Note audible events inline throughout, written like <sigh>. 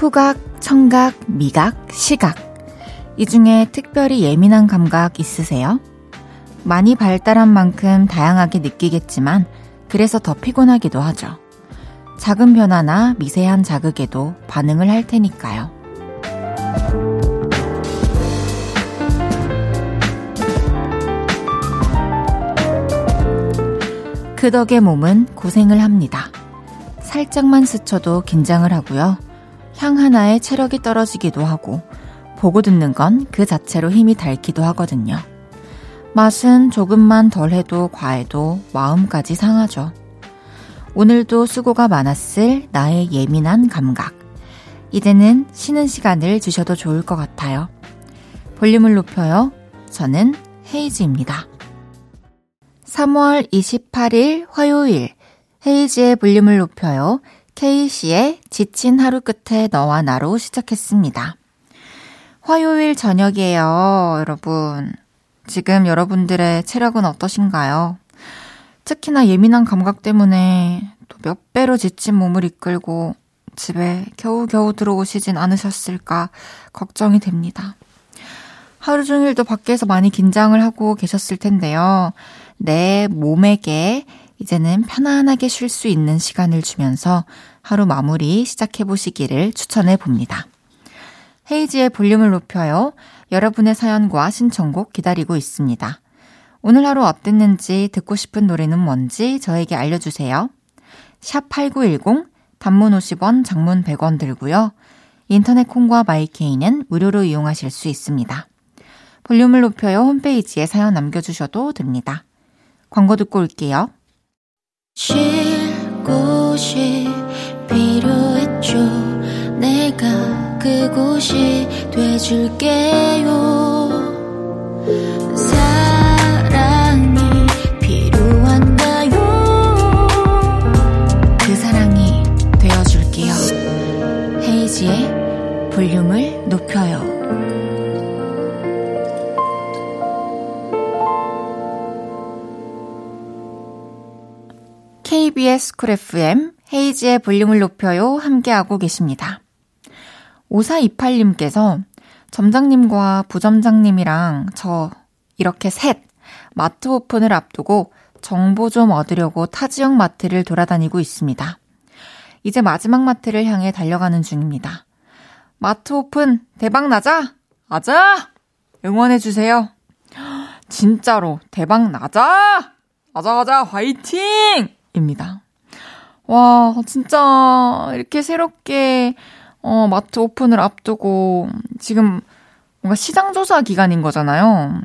후각, 청각, 미각, 시각. 이 중에 특별히 예민한 감각 있으세요? 많이 발달한 만큼 다양하게 느끼겠지만, 그래서 더 피곤하기도 하죠. 작은 변화나 미세한 자극에도 반응을 할 테니까요. 그 덕에 몸은 고생을 합니다. 살짝만 스쳐도 긴장을 하고요. 향 하나에 체력이 떨어지기도 하고, 보고 듣는 건 그 자체로 힘이 닳기도 하거든요. 맛은 조금만 덜 해도 과해도 마음까지 상하죠. 오늘도 수고가 많았을 나의 예민한 감각. 이제는 쉬는 시간을 주셔도 좋을 것 같아요. 볼륨을 높여요. 저는 헤이즈입니다. 3월 28일 화요일 헤이즈의 볼륨을 높여요. K씨의 지친 하루 끝에 너와 나로 시작했습니다. 화요일 저녁이에요, 여러분. 지금 여러분들의 체력은 어떠신가요? 특히나 예민한 감각 때문에 또 몇 배로 지친 몸을 이끌고 집에 겨우겨우 들어오시진 않으셨을까 걱정이 됩니다. 하루 종일도 밖에서 많이 긴장을 하고 계셨을 텐데요. 내 몸에게 이제는 편안하게 쉴 수 있는 시간을 주면서 하루 마무리 시작해 보시기를 추천해 봅니다. 헤이지의 볼륨을 높여요. 여러분의 사연과 신청곡 기다리고 있습니다. 오늘 하루 어땠는지 듣고 싶은 노래는 뭔지 저에게 알려주세요. 샵 8910, 단문 50원, 장문 100원 들고요. 인터넷 콩과 마이케이는 무료로 이용하실 수 있습니다. 볼륨을 높여요 홈페이지에 사연 남겨주셔도 됩니다. 광고 듣고 올게요. 쉴 곳이 필요했죠. 내가 그곳이 돼줄게요. 헤이즈의 볼륨을 높여요. KBS Cool FM 헤이즈의 볼륨을 높여요 함께하고 계십니다. 5428님께서 점장님과 부점장님이랑 저 이렇게 셋 마트 오픈을 앞두고 정보 좀 얻으려고 타 지역 마트를 돌아다니고 있습니다. 이제 마지막 마트를 향해 달려가는 중입니다. 마트 오픈 대박 나자! 아자! 응원해주세요. 진짜로 대박 나자! 아자 가자 화이팅! 입니다. 와, 진짜 이렇게 새롭게 어, 마트 오픈을 앞두고 지금 뭔가 시장 조사 기간인 거잖아요.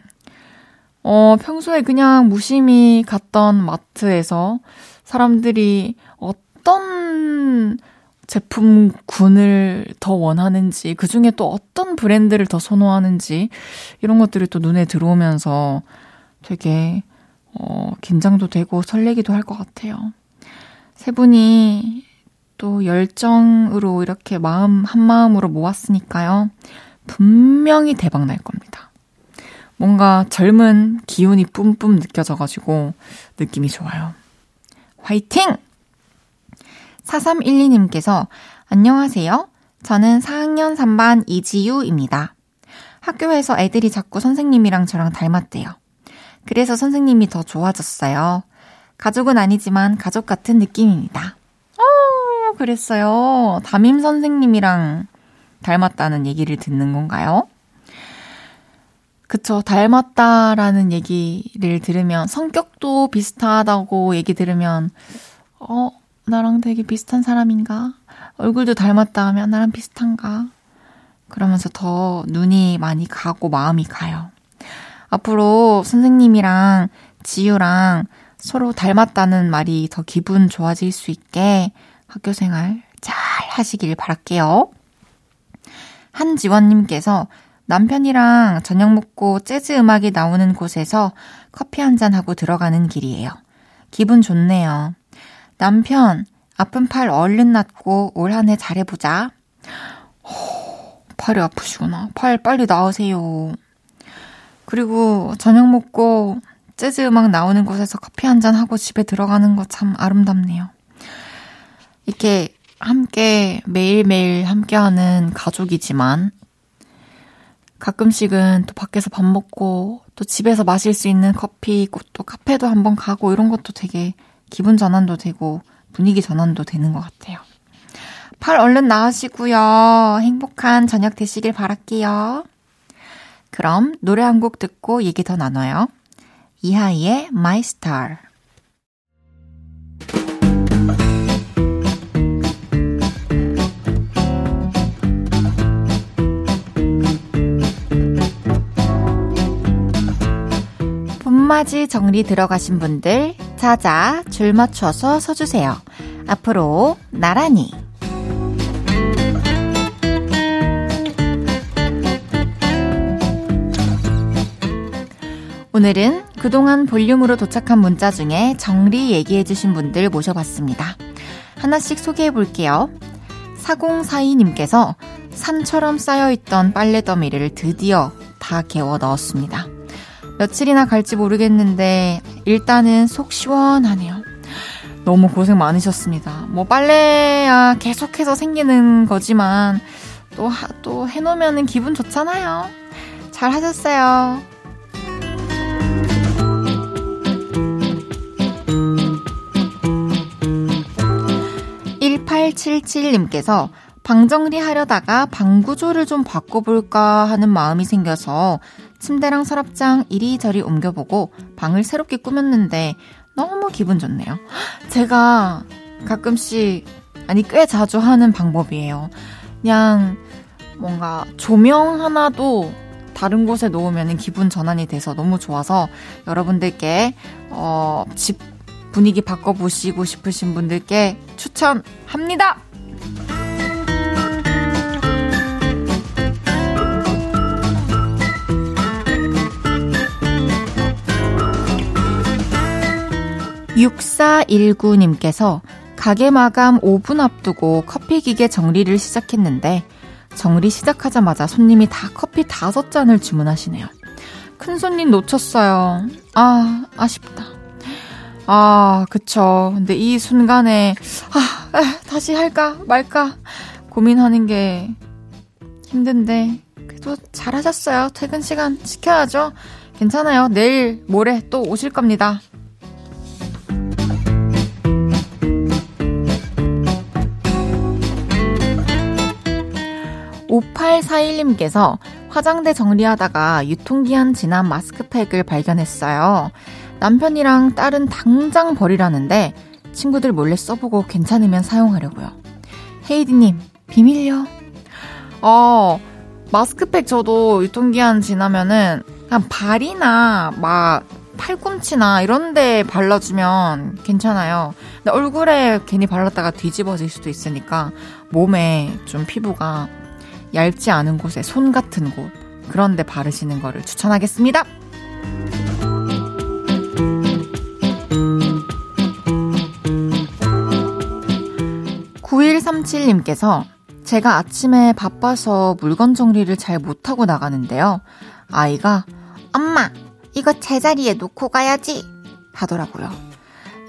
어, 평소에 그냥 무심히 갔던 마트에서 사람들이 어떤 제품군을 더 원하는지, 그 중에 또 어떤 브랜드를 더 선호하는지, 이런 것들이 또 눈에 들어오면서 되게, 어, 긴장도 되고 설레기도 할 것 같아요. 세 분이 또 열정으로 이렇게 마음, 한 마음으로 모았으니까요. 분명히 대박 날 겁니다. 뭔가 젊은 기운이 뿜뿜 느껴져가지고 느낌이 좋아요. 화이팅! 4312님께서 안녕하세요. 저는 4학년 3반 이지유입니다. 학교에서 애들이 자꾸 선생님이랑 저랑 닮았대요. 그래서 선생님이 더 좋아졌어요. 가족은 아니지만 가족 같은 느낌입니다. 어, 그랬어요. 담임 선생님이랑 닮았다는 얘기를 듣는 건가요? 그쵸. 닮았다라는 얘기를 들으면, 성격도 비슷하다고 얘기 들으면, 어, 나랑 되게 비슷한 사람인가? 얼굴도 닮았다 하면 나랑 비슷한가? 그러면서 더 눈이 많이 가고 마음이 가요. 앞으로 선생님이랑 지유랑 서로 닮았다는 말이 더 기분 좋아질 수 있게 학교 생활 잘 하시길 바랄게요. 한지원님께서 남편이랑 저녁 먹고 재즈 음악이 나오는 곳에서 커피 한 잔 하고 들어가는 길이에요. 기분 좋네요. 남편, 아픈 팔 얼른 낫고 올 한 해 잘해보자. 허, 팔이 아프시구나. 팔 빨리 나으세요. 그리고 저녁 먹고 재즈 음악 나오는 곳에서 커피 한 잔 하고 집에 들어가는 거 참 아름답네요. 이렇게 함께 매일매일 함께하는 가족이지만 가끔씩은 또 밖에서 밥 먹고 또 집에서 마실 수 있는 커피 있고 또 카페도 한번 가고 이런 것도 되게 기분 전환도 되고 분위기 전환도 되는 것 같아요. 팔 얼른 나으시고요. 행복한 저녁 되시길 바랄게요. 그럼 노래 한 곡 듣고 얘기 더 나눠요. 이하이의 My Star. 봄맞이 정리 들어가신 분들 자자 줄 맞춰서 서주세요. 앞으로 나란히 오늘은 그동안 볼륨으로 도착한 문자 중에 정리 얘기해주신 분들 모셔봤습니다. 하나씩 소개해 볼게요. 4042님께서 산처럼 쌓여있던 빨래 더미를 드디어 다 개워 넣었습니다. 며칠이나 갈지 모르겠는데 일단은 속 시원하네요. 너무 고생 많으셨습니다. 뭐 빨래야 계속해서 생기는 거지만 또, 또 해놓으면 기분 좋잖아요. 잘 하셨어요. 1877님께서 방정리 하려다가 방 구조를 좀 바꿔볼까 하는 마음이 생겨서 침대랑 서랍장 이리저리 옮겨보고 방을 새롭게 꾸몄는데 너무 기분 좋네요. 제가 가끔씩, 아니, 꽤 자주 하는 방법이에요. 그냥 뭔가 조명 하나도 다른 곳에 놓으면 기분 전환이 돼서 너무 좋아서 여러분들께, 어, 집 분위기 바꿔보시고 싶으신 분들께 추천합니다! 6419님께서 가게 마감 5분 앞두고 커피 기계 정리를 시작했는데 정리 시작하자마자 손님이 다 커피 5잔을 주문하시네요. 큰 손님 놓쳤어요. 아, 아쉽다. 아, 그쵸. 근데 이 순간에, 아, 다시 할까 말까 고민하는 게 힘든데, 그래도 잘하셨어요. 퇴근 시간 지켜야죠. 괜찮아요. 내일, 모레 또 오실 겁니다. 5841님께서 화장대 정리하다가 유통기한 지난 마스크팩을 발견했어요. 남편이랑 딸은 당장 버리라는데 친구들 몰래 써보고 괜찮으면 사용하려고요. 헤이디님, 비밀요? 어, 마스크팩 저도 유통기한 지나면은 그냥 발이나 막 팔꿈치나 이런 데 발라주면 괜찮아요. 근데 얼굴에 괜히 발랐다가 뒤집어질 수도 있으니까 몸에 좀 피부가 얇지 않은 곳에 손 같은 곳, 그런 데 바르시는 거를 추천하겠습니다. 9137님께서 제가 아침에 바빠서 물건 정리를 잘 못하고 나가는데요. 아이가, 엄마, 이거 제자리에 놓고 가야지! 하더라고요.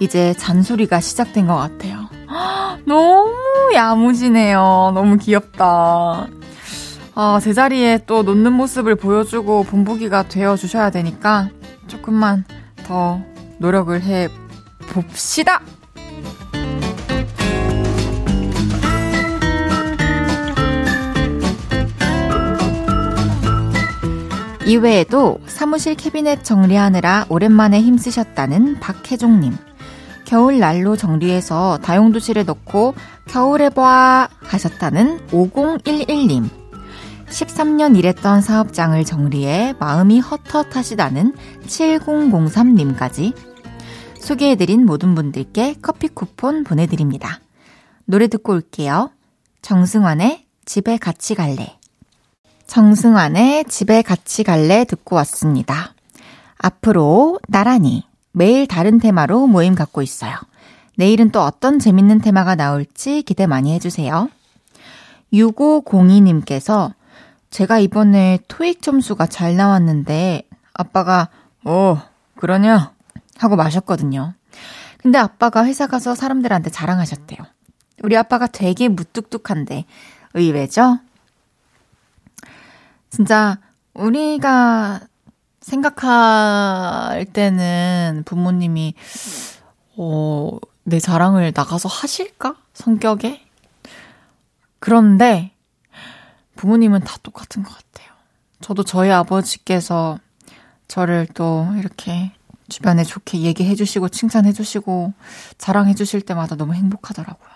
이제 잔소리가 시작된 것 같아요. 너무 야무지네요. 너무 귀엽다. 아, 제자리에 또 놓는 모습을 보여주고 본보기가 되어 주셔야 되니까 조금만 더 노력을 해 봅시다! 이외에도 사무실 캐비넷 정리하느라 오랜만에 힘쓰셨다는 박혜종님. 겨울 난로 정리해서 다용도실에 넣고 겨울에 봐 하셨다는 5011님. 13년 일했던 사업장을 정리해 마음이 헛헛하시다는 7003님까지 소개해드린 모든 분들께 커피 쿠폰 보내드립니다. 노래 듣고 올게요. 정승환의 집에 같이 갈래. 정승환의 집에 같이 갈래 듣고 왔습니다. 앞으로 나란히 매일 다른 테마로 모임 갖고 있어요. 내일은 또 어떤 재밌는 테마가 나올지 기대 많이 해주세요. 6502님께서 제가 이번에 토익 점수가 잘 나왔는데 아빠가 어 그러냐 하고 마셨거든요. 근데 아빠가 회사 가서 사람들한테 자랑하셨대요. 우리 아빠가 되게 무뚝뚝한데 의외죠? 진짜 우리가 생각할 때는 부모님이 어, 내 자랑을 나가서 하실까? 성격에? 그런데 부모님은 다 똑같은 것 같아요. 저도 저희 아버지께서 저를 또 이렇게 주변에 좋게 얘기해 주시고 칭찬해 주시고 자랑해 주실 때마다 너무 행복하더라고요.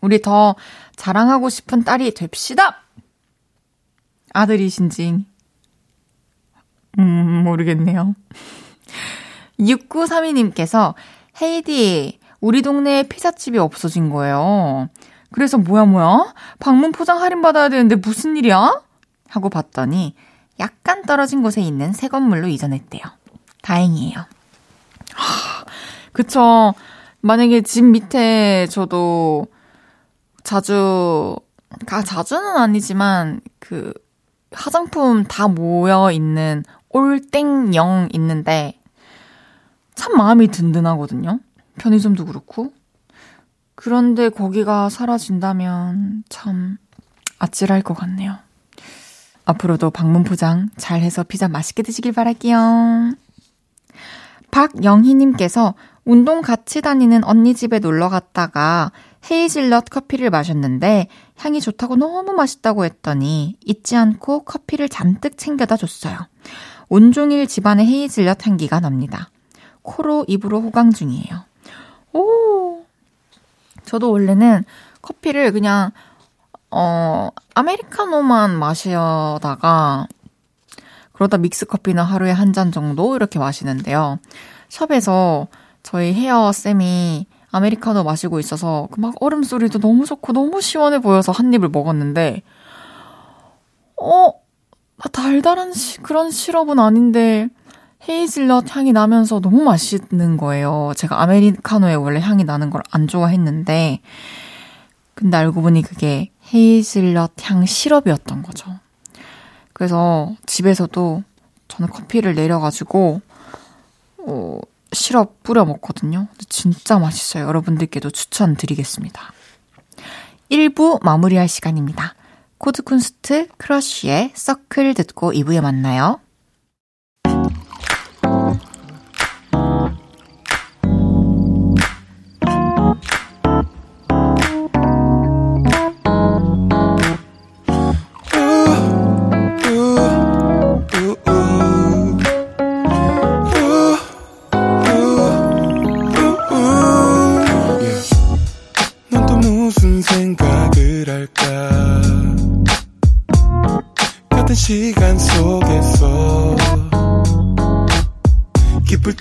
우리 더 자랑하고 싶은 딸이 됩시다! 아들이신지, 음, 모르겠네요. <laughs> 6932님께서, 헤이디, 우리 동네에 피자집이 없어진 거예요. 그래서 뭐야, 뭐야? 방문 포장 할인 받아야 되는데 무슨 일이야? 하고 봤더니, 약간 떨어진 곳에 있는 새 건물로 이전했대요. 다행이에요. 하, <gasps> 그쵸. 만약에 집 밑에 저도 자주, 가 자주는 아니지만, 그, 화장품 다 모여 있는 올땡영 있는데, 참 마음이 든든하거든요. 편의점도 그렇고. 그런데 거기가 사라진다면 참 아찔할 것 같네요. 앞으로도 방문 포장 잘 해서 피자 맛있게 드시길 바랄게요. 박영희님께서 운동 같이 다니는 언니 집에 놀러 갔다가 헤이즐넛 커피를 마셨는데 향이 좋다고 너무 맛있다고 했더니 잊지 않고 커피를 잔뜩 챙겨다 줬어요. 온종일 집안에 헤이즐넛 향기가 납니다. 코로 입으로 호강 중이에요. 오! 저도 원래는 커피를 그냥 어, 아메리카노만 마시다가 그러다 믹스 커피는 하루에 한 잔 정도 이렇게 마시는데요. 샵에서 저희 헤어 쌤이 아메리카노 마시고 있어서 그 막 얼음 소리도 너무 좋고 너무 시원해 보여서 한 입을 먹었는데 어 달달한 시, 그런 시럽은 아닌데 헤이즐넛 향이 나면서 너무 맛있는 거예요. 제가 아메리카노에 원래 향이 나는 걸 안 좋아했는데 근데 알고 보니 그게 헤이즐넛 향 시럽이었던 거죠. 그래서 집에서도 저는 커피를 내려가지고, 어, 시럽 뿌려 먹거든요. 진짜 맛있어요. 여러분들께도 추천드리겠습니다. 1부 마무리할 시간입니다. 코드쿤스트 크러쉬의 서클 듣고 2부에 만나요.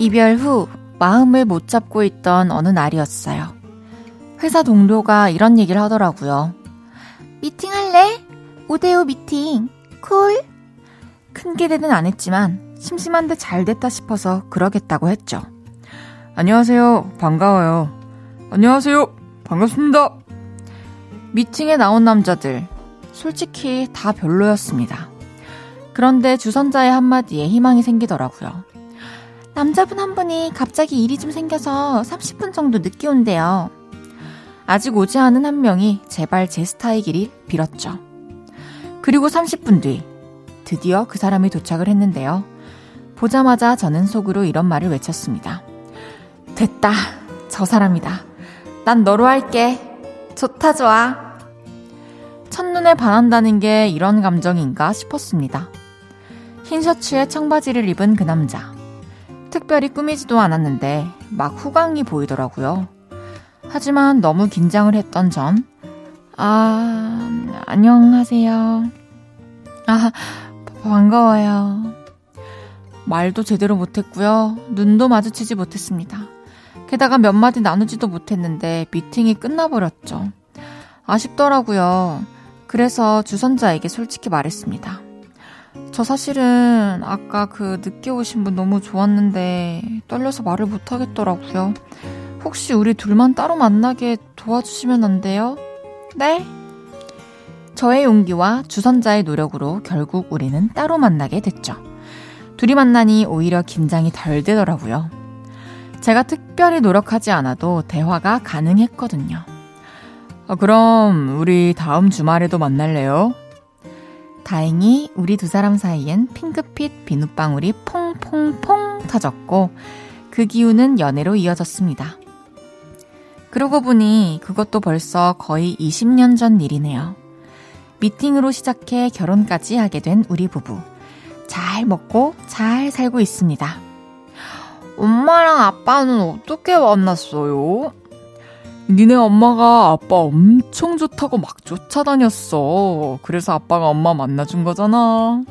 이별 후 마음을 못 잡고 있던 어느 날이었어요. 회사 동료가 이런 얘기를 하더라고요. 미팅할래? 5대5 미팅. 콜? 큰 기대는 안 했지만 심심한데 잘 됐다 싶어서 그러겠다고 했죠. 안녕하세요. 반가워요. 안녕하세요. 반갑습니다. 미팅에 나온 남자들. 솔직히 다 별로였습니다. 그런데 주선자의 한마디에 희망이 생기더라고요. 남자분 한 분이 갑자기 일이 좀 생겨서 30분 정도 늦게 온대요. 아직 오지 않은 한 명이 제발 제 스타이기를 빌었죠. 그리고 30분 뒤, 드디어 그 사람이 도착을 했는데요. 보자마자 저는 속으로 이런 말을 외쳤습니다. 됐다. 저 사람이다. 난 너로 할게. 좋다, 좋아. 첫눈에 반한다는 게 이런 감정인가 싶었습니다. 흰 셔츠에 청바지를 입은 그 남자. 특별히 꾸미지도 않았는데 막 후광이 보이더라고요. 하지만 너무 긴장을 했던 전 아, 안녕하세요. 아, 반가워요. 말도 제대로 못했고요. 눈도 마주치지 못했습니다. 게다가 몇 마디 나누지도 못했는데 미팅이 끝나버렸죠. 아쉽더라고요. 그래서 주선자에게 솔직히 말했습니다. 저 사실은 아까 그 늦게 오신 분 너무 좋았는데 떨려서 말을 못 하겠더라고요. 혹시 우리 둘만 따로 만나게 도와주시면 안 돼요? 네? 저의 용기와 주선자의 노력으로 결국 우리는 따로 만나게 됐죠. 둘이 만나니 오히려 긴장이 덜 되더라고요. 제가 특별히 노력하지 않아도 대화가 가능했거든요. 어, 그럼 우리 다음 주말에도 만날래요? 다행히 우리 두 사람 사이엔 핑크빛 비눗방울이 퐁퐁퐁 터졌고 그 기운은 연애로 이어졌습니다. 그러고 보니 그것도 벌써 거의 20년 전 일이네요. 미팅으로 시작해 결혼까지 하게 된 우리 부부. 잘 먹고 잘 살고 있습니다. 엄마랑 아빠는 어떻게 만났어요? 니네 엄마가 아빠 엄청 좋다고 막 쫓아다녔어. 그래서 아빠가 엄마 만나준 거잖아.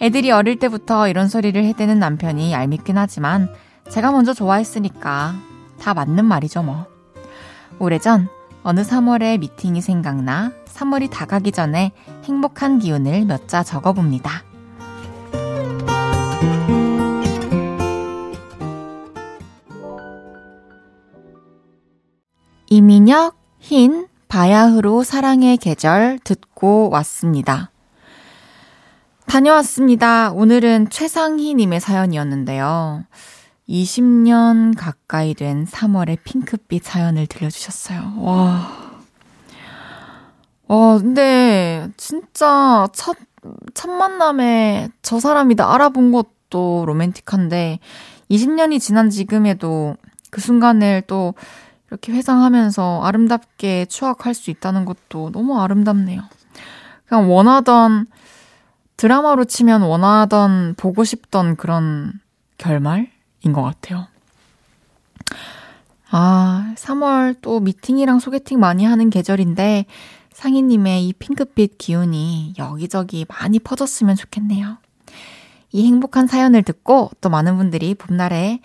애들이 어릴 때부터 이런 소리를 해대는 남편이 얄밉긴 하지만 제가 먼저 좋아했으니까 다 맞는 말이죠 뭐. 오래전 어느 3월에 미팅이 생각나 3월이 다가기 전에 행복한 기운을 몇 자 적어봅니다. 이민혁, 흰, 바야흐로 사랑의 계절 듣고 왔습니다. 다녀왔습니다. 오늘은 최상희님의 사연이었는데요. 20년 가까이 된 3월의 핑크빛 사연을 들려주셨어요. 와. 와, 근데 진짜 첫, 첫 만남에 저 사람이다 알아본 것도 로맨틱한데 20년이 지난 지금에도 그 순간을 또 이렇게 회상하면서 아름답게 추억할 수 있다는 것도 너무 아름답네요. 그냥 원하던, 드라마로 치면 원하던, 보고 싶던 그런 결말인 것 같아요. 아, 3월 또 미팅이랑 소개팅 많이 하는 계절인데, 상희님의 이 핑크빛 기운이 여기저기 많이 퍼졌으면 좋겠네요. 이 행복한 사연을 듣고 또 많은 분들이 봄날에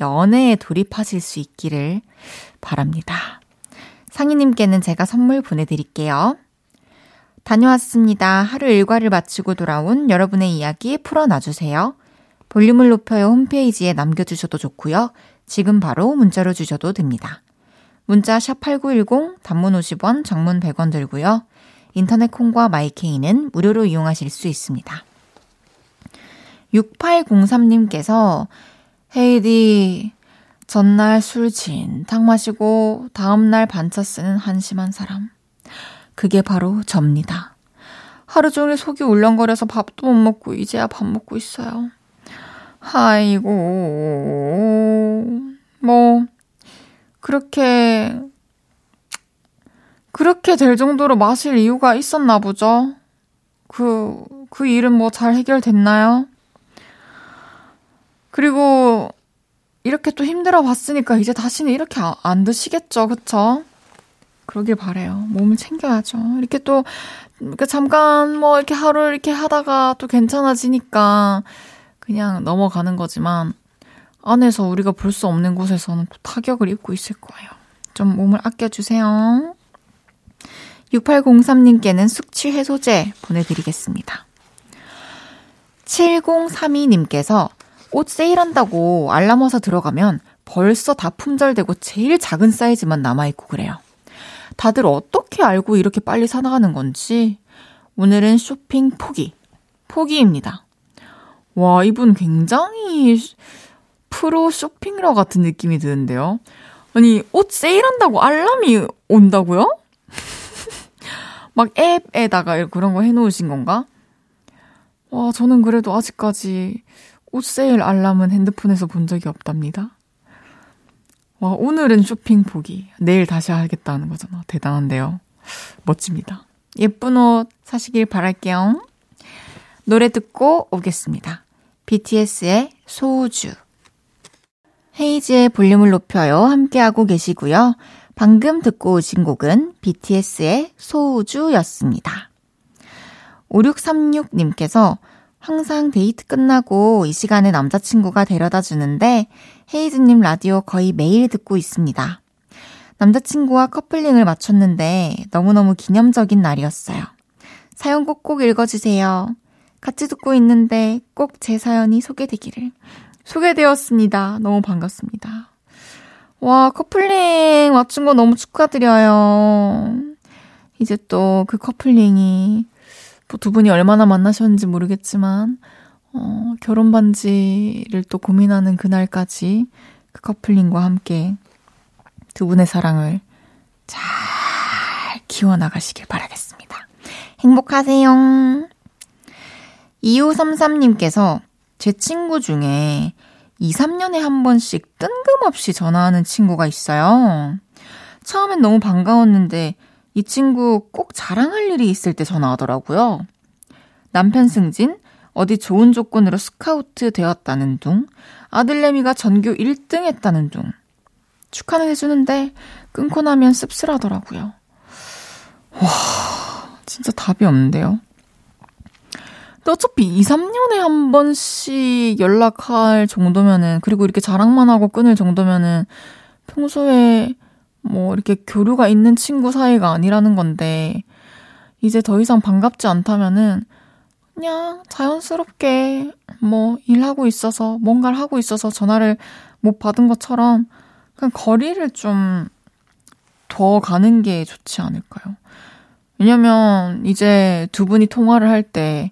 연애에 돌입하실 수 있기를 바랍니다. 상희님께는 제가 선물 보내드릴게요. 다녀왔습니다. 하루 일과를 마치고 돌아온 여러분의 이야기 풀어놔주세요. 볼륨을 높여요 홈페이지에 남겨주셔도 좋고요. 지금 바로 문자로 주셔도 됩니다. 문자 샵8910 단문 50원, 장문 100원 들고요. 인터넷 콩과 마이케이는 무료로 이용하실 수 있습니다. 6803님께서 헤이디 전날 술 진탕 마시고 다음날 반차 쓰는 한심한 사람. 그게 바로 접니다. 하루 종일 속이 울렁거려서 밥도 못 먹고 이제야 밥 먹고 있어요. 아이고, 뭐, 그렇게, 그렇게 될 정도로 마실 이유가 있었나 보죠. 그, 그 일은 뭐 잘 해결됐나요? 그리고 이렇게 또 힘들어 봤으니까 이제 다시는 이렇게 안 드시겠죠. 그쵸? 그러길 바래요. 몸을 챙겨야죠. 이렇게 또, 이렇게 잠깐 뭐 이렇게 하루 이렇게 하다가 또 괜찮아지니까 그냥 넘어가는 거지만 안에서 우리가 볼 수 없는 곳에서는 또 타격을 입고 있을 거예요. 좀 몸을 아껴주세요. 6803님께는 숙취 해소제 보내드리겠습니다. 7032님께서 옷 세일한다고 알람 와서 들어가면 벌써 다 품절되고 제일 작은 사이즈만 남아있고 그래요. 다들 어떻게 알고 이렇게 빨리 사나가는 건지 오늘은 쇼핑 포기. 포기입니다. 와, 이분 굉장히 프로 쇼핑러 같은 느낌이 드는데요. 아니, 옷 세일한다고 알람이 온다고요? <laughs> 막 앱에다가 그런 거 해놓으신 건가? 와, 저는 그래도 아직까지 옷 세일 알람은 핸드폰에서 본 적이 없답니다. 와, 오늘은 쇼핑 보기. 내일 다시 하겠다는 거잖아. 대단한데요. 멋집니다. 예쁜 옷 사시길 바랄게요. 노래 듣고 오겠습니다. BTS의 소우주. 헤이즈의 볼륨을 높여요. 함께하고 계시고요. 방금 듣고 오신 곡은 BTS의 소우주였습니다. 5636님께서 항상 데이트 끝나고 이 시간에 남자친구가 데려다 주는데 헤이즈님 라디오 거의 매일 듣고 있습니다. 남자친구와 커플링을 마쳤는데 너무너무 기념적인 날이었어요. 사연 꼭꼭 읽어주세요. 같이 듣고 있는데 꼭 제 사연이 소개되기를. 소개되었습니다. 너무 반갑습니다. 와, 커플링 맞춘 거 너무 축하드려요. 이제 또 그 커플링이 또 두 분이 얼마나 만나셨는지 모르겠지만, 어, 결혼 반지를 또 고민하는 그날까지 그 커플링과 함께 두 분의 사랑을 잘 키워나가시길 바라겠습니다. 행복하세요. 2533님께서 제 친구 중에 2, 3년에 한 번씩 뜬금없이 전화하는 친구가 있어요. 처음엔 너무 반가웠는데 이 친구 꼭 자랑할 일이 있을 때 전화하더라고요. 남편 승진, 어디 좋은 조건으로 스카우트 되었다는 둥, 아들내미가 전교 1등 했다는 둥. 축하는 해주는데 끊고 나면 씁쓸하더라고요. 와, 진짜 답이 없는데요. 근데 어차피 2, 3년에 한 번씩 연락할 정도면은, 그리고 이렇게 자랑만 하고 끊을 정도면은 평소에 뭐 이렇게 교류가 있는 친구 사이가 아니라는 건데, 이제 더 이상 반갑지 않다면은 그냥 자연스럽게 뭐 일하고 있어서 뭔가를 하고 있어서 전화를 못 받은 것처럼 그냥 거리를 좀 더 가는 게 좋지 않을까요? 왜냐면 이제 두 분이 통화를 할 때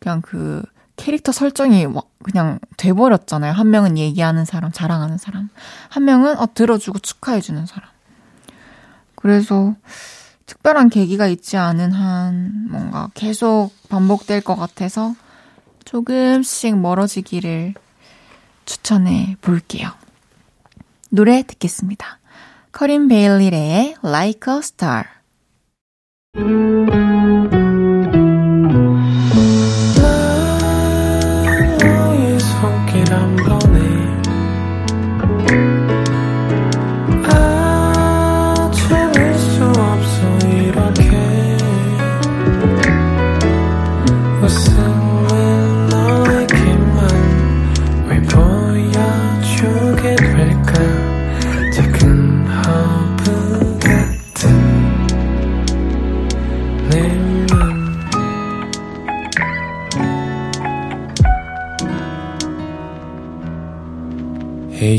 그냥 그 캐릭터 설정이 그냥 돼버렸잖아요. 한 명은 얘기하는 사람, 자랑하는 사람. 한 명은 어, 들어주고 축하해주는 사람. 그래서 특별한 계기가 있지 않은 한 뭔가 계속 반복될 것 같아서 조금씩 멀어지기를 추천해 볼게요. 노래 듣겠습니다. 커린 베일리레의 Like a Star.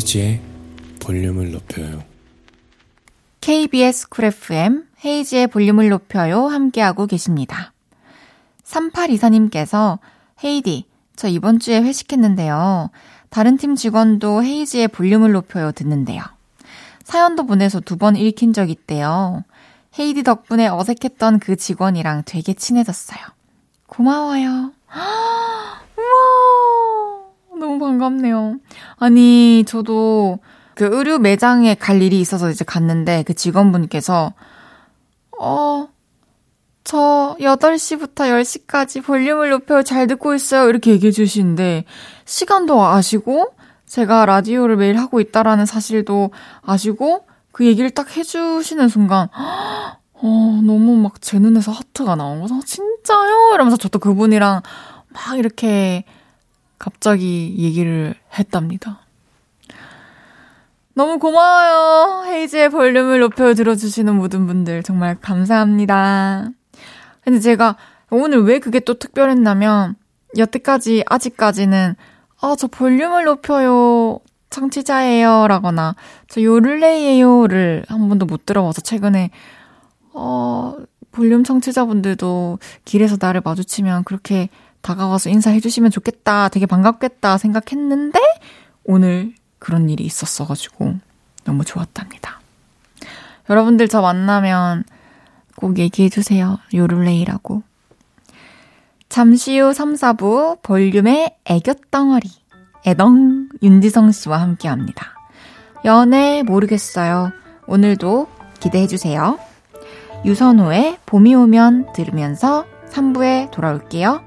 헤이즈의 볼륨을 높여요. KBS Cool FM 헤이즈의 볼륨을 높여요 함께하고 계십니다. 3824님께서 헤이디 저 이번 주에 회식했는데요. 다른 팀 직원도 헤이즈의 볼륨을 높여요 듣는데요. 사연도 보내서 두 번 읽힌 적 있대요. 헤이디 덕분에 어색했던 그 직원이랑 되게 친해졌어요. 고마워요. 반갑네요. 아니, 저도 그 의류 매장에 갈 일이 있어서 이제 갔는데 그 직원분께서, 어, 저 8시부터 10시까지 볼륨을 높여 잘 듣고 있어요. 이렇게 얘기해 주시는데, 시간도 아시고, 제가 라디오를 매일 하고 있다라는 사실도 아시고, 그 얘기를 딱 해주시는 순간, 어, 너무 막 제 눈에서 하트가 나온 거죠. 진짜요? 이러면서 저도 그분이랑 막 이렇게 갑자기 얘기를 했답니다. 너무 고마워요. 헤이즈의 볼륨을 높여 들어주시는 모든 분들 정말 감사합니다. 근데 제가 오늘 왜 그게 또 특별했냐면 여태까지 아직까지는 아, 저 볼륨을 높여요. 청취자예요. 라거나 저 요를레이에요를 한 번도 못 들어봐서 최근에 어, 볼륨 청취자분들도 길에서 나를 마주치면 그렇게 다가와서 인사해 주시면 좋겠다, 되게 반갑겠다 생각했는데 오늘 그런 일이 있었어가지고 너무 좋았답니다. 여러분들 저 만나면 꼭 얘기해 주세요. 요를레이라고. 잠시 후 3, 4부 볼륨의 애교덩어리 애덩 윤지성 씨와 함께 합니다. 연애 모르겠어요. 오늘도 기대해 주세요. 유선호의 봄이 오면 들으면서 3부에 돌아올게요.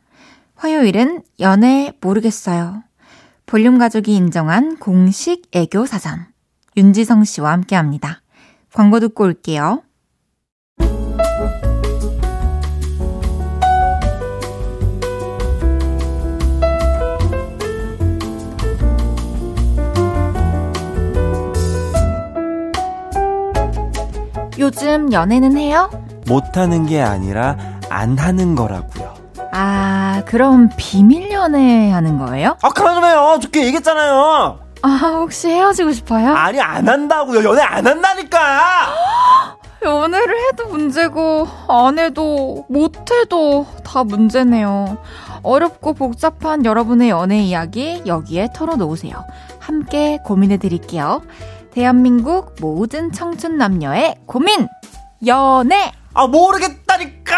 화요일은 연애 모르겠어요. 볼륨 가족이 인정한 공식 애교 사전. 윤지성 씨와 함께 합니다. 광고 듣고 올게요. 요즘 연애는 해요? 못하는 게 아니라 안 하는 거라고요. 아, 그럼 비밀 연애 하는 거예요? 아 그만 좀 해요. 좋게 얘기했잖아요. 아, 혹시 헤어지고 싶어요? 아니 안 한다고요. 연애 안 한다니까. <gasps> 연애를 해도 문제고, 안 해도, 못 해도 다 문제네요. 어렵고 복잡한 여러분의 연애 이야기 여기에 털어놓으세요. 함께 고민해 드릴게요. 대한민국 모든 청춘 남녀의 고민! 연애! 아 모르겠다니까.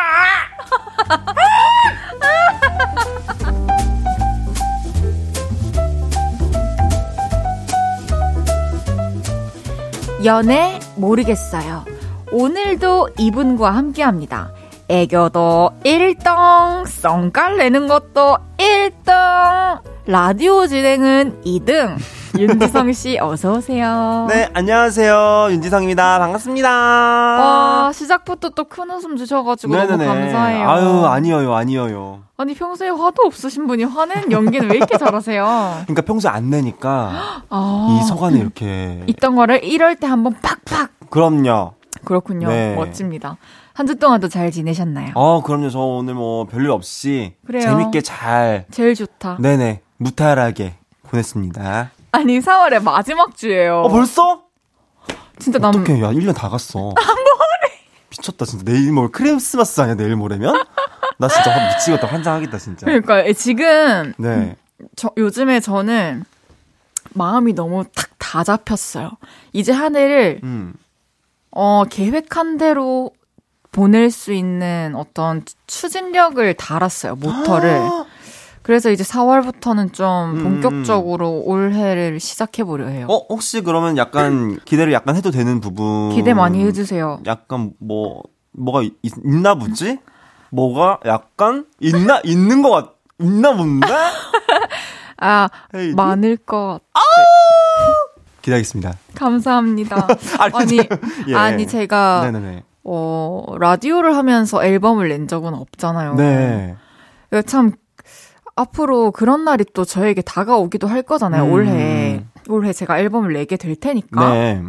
연애 모르겠어요. 오늘도 이분과 함께 합니다. 애교도 1등, 썽깔 내는 것도 1등, 라디오 진행은 2등. <laughs> 윤지성 씨 어서 오세요. 네 안녕하세요 윤지성입니다. 반갑습니다. 와 시작부터 또 큰 웃음 주셔가지고 너무 감사해요. 아유 아니에요 아니에요. 아니 평소에 화도 없으신 분이 화내는 연기는 왜 이렇게 잘하세요? 그러니까 평소에 안 내니까 <gasps> 아, 이 서간에 이렇게 있던 거를 이럴 때 한번 팍팍. 그럼요. 그렇군요. 네. 멋집니다. 한 주 동안 도 잘 지내셨나요? 어 그럼요. 저 오늘 뭐 별일 없이 그래요. 재밌게 잘 제일 좋다. 네네 무탈하게 보냈습니다. 아니 4월의 마지막 주예요. 어 벌써? 진짜 남 어떡해, 야, 1년 다 갔어. <laughs> 미쳤다, 진짜. 내일 모레 크리스마스 아니야, 내일 모레면? 나 진짜 확 미치겠다, 환장하겠다, 진짜. 그러니까 지금 네. 저, 요즘에 저는 마음이 너무 탁 다 잡혔어요. 이제 한 해를 음. 어, 계획한 대로 보낼 수 있는 어떤 추진력을 달았어요, 모터를. 그래서 이제 4월부터는 좀 음, 본격적으로 올해를 시작해 보려 해요. 어, 혹시 그러면 약간 기대를 약간 해도 되는 부분. 기대 많이 해 주세요. 약간 뭐, 뭐가 있, 있나 보지? 뭐가 약간 있나, 있는 것 같, 있나 본데? <laughs> 아, 헤이디? 많을 것 같아. 기다리겠습니다. 감사합니다. <laughs> 아니, 아니, 예. 아니, 제가, 네네네. 어, 라디오를 하면서 앨범을 낸 적은 없잖아요. 네. 이거 참, 앞으로 그런 날이 또 저에게 다가오기도 할 거잖아요, 음. 올해. 올해 제가 앨범을 내게 될 테니까. 네.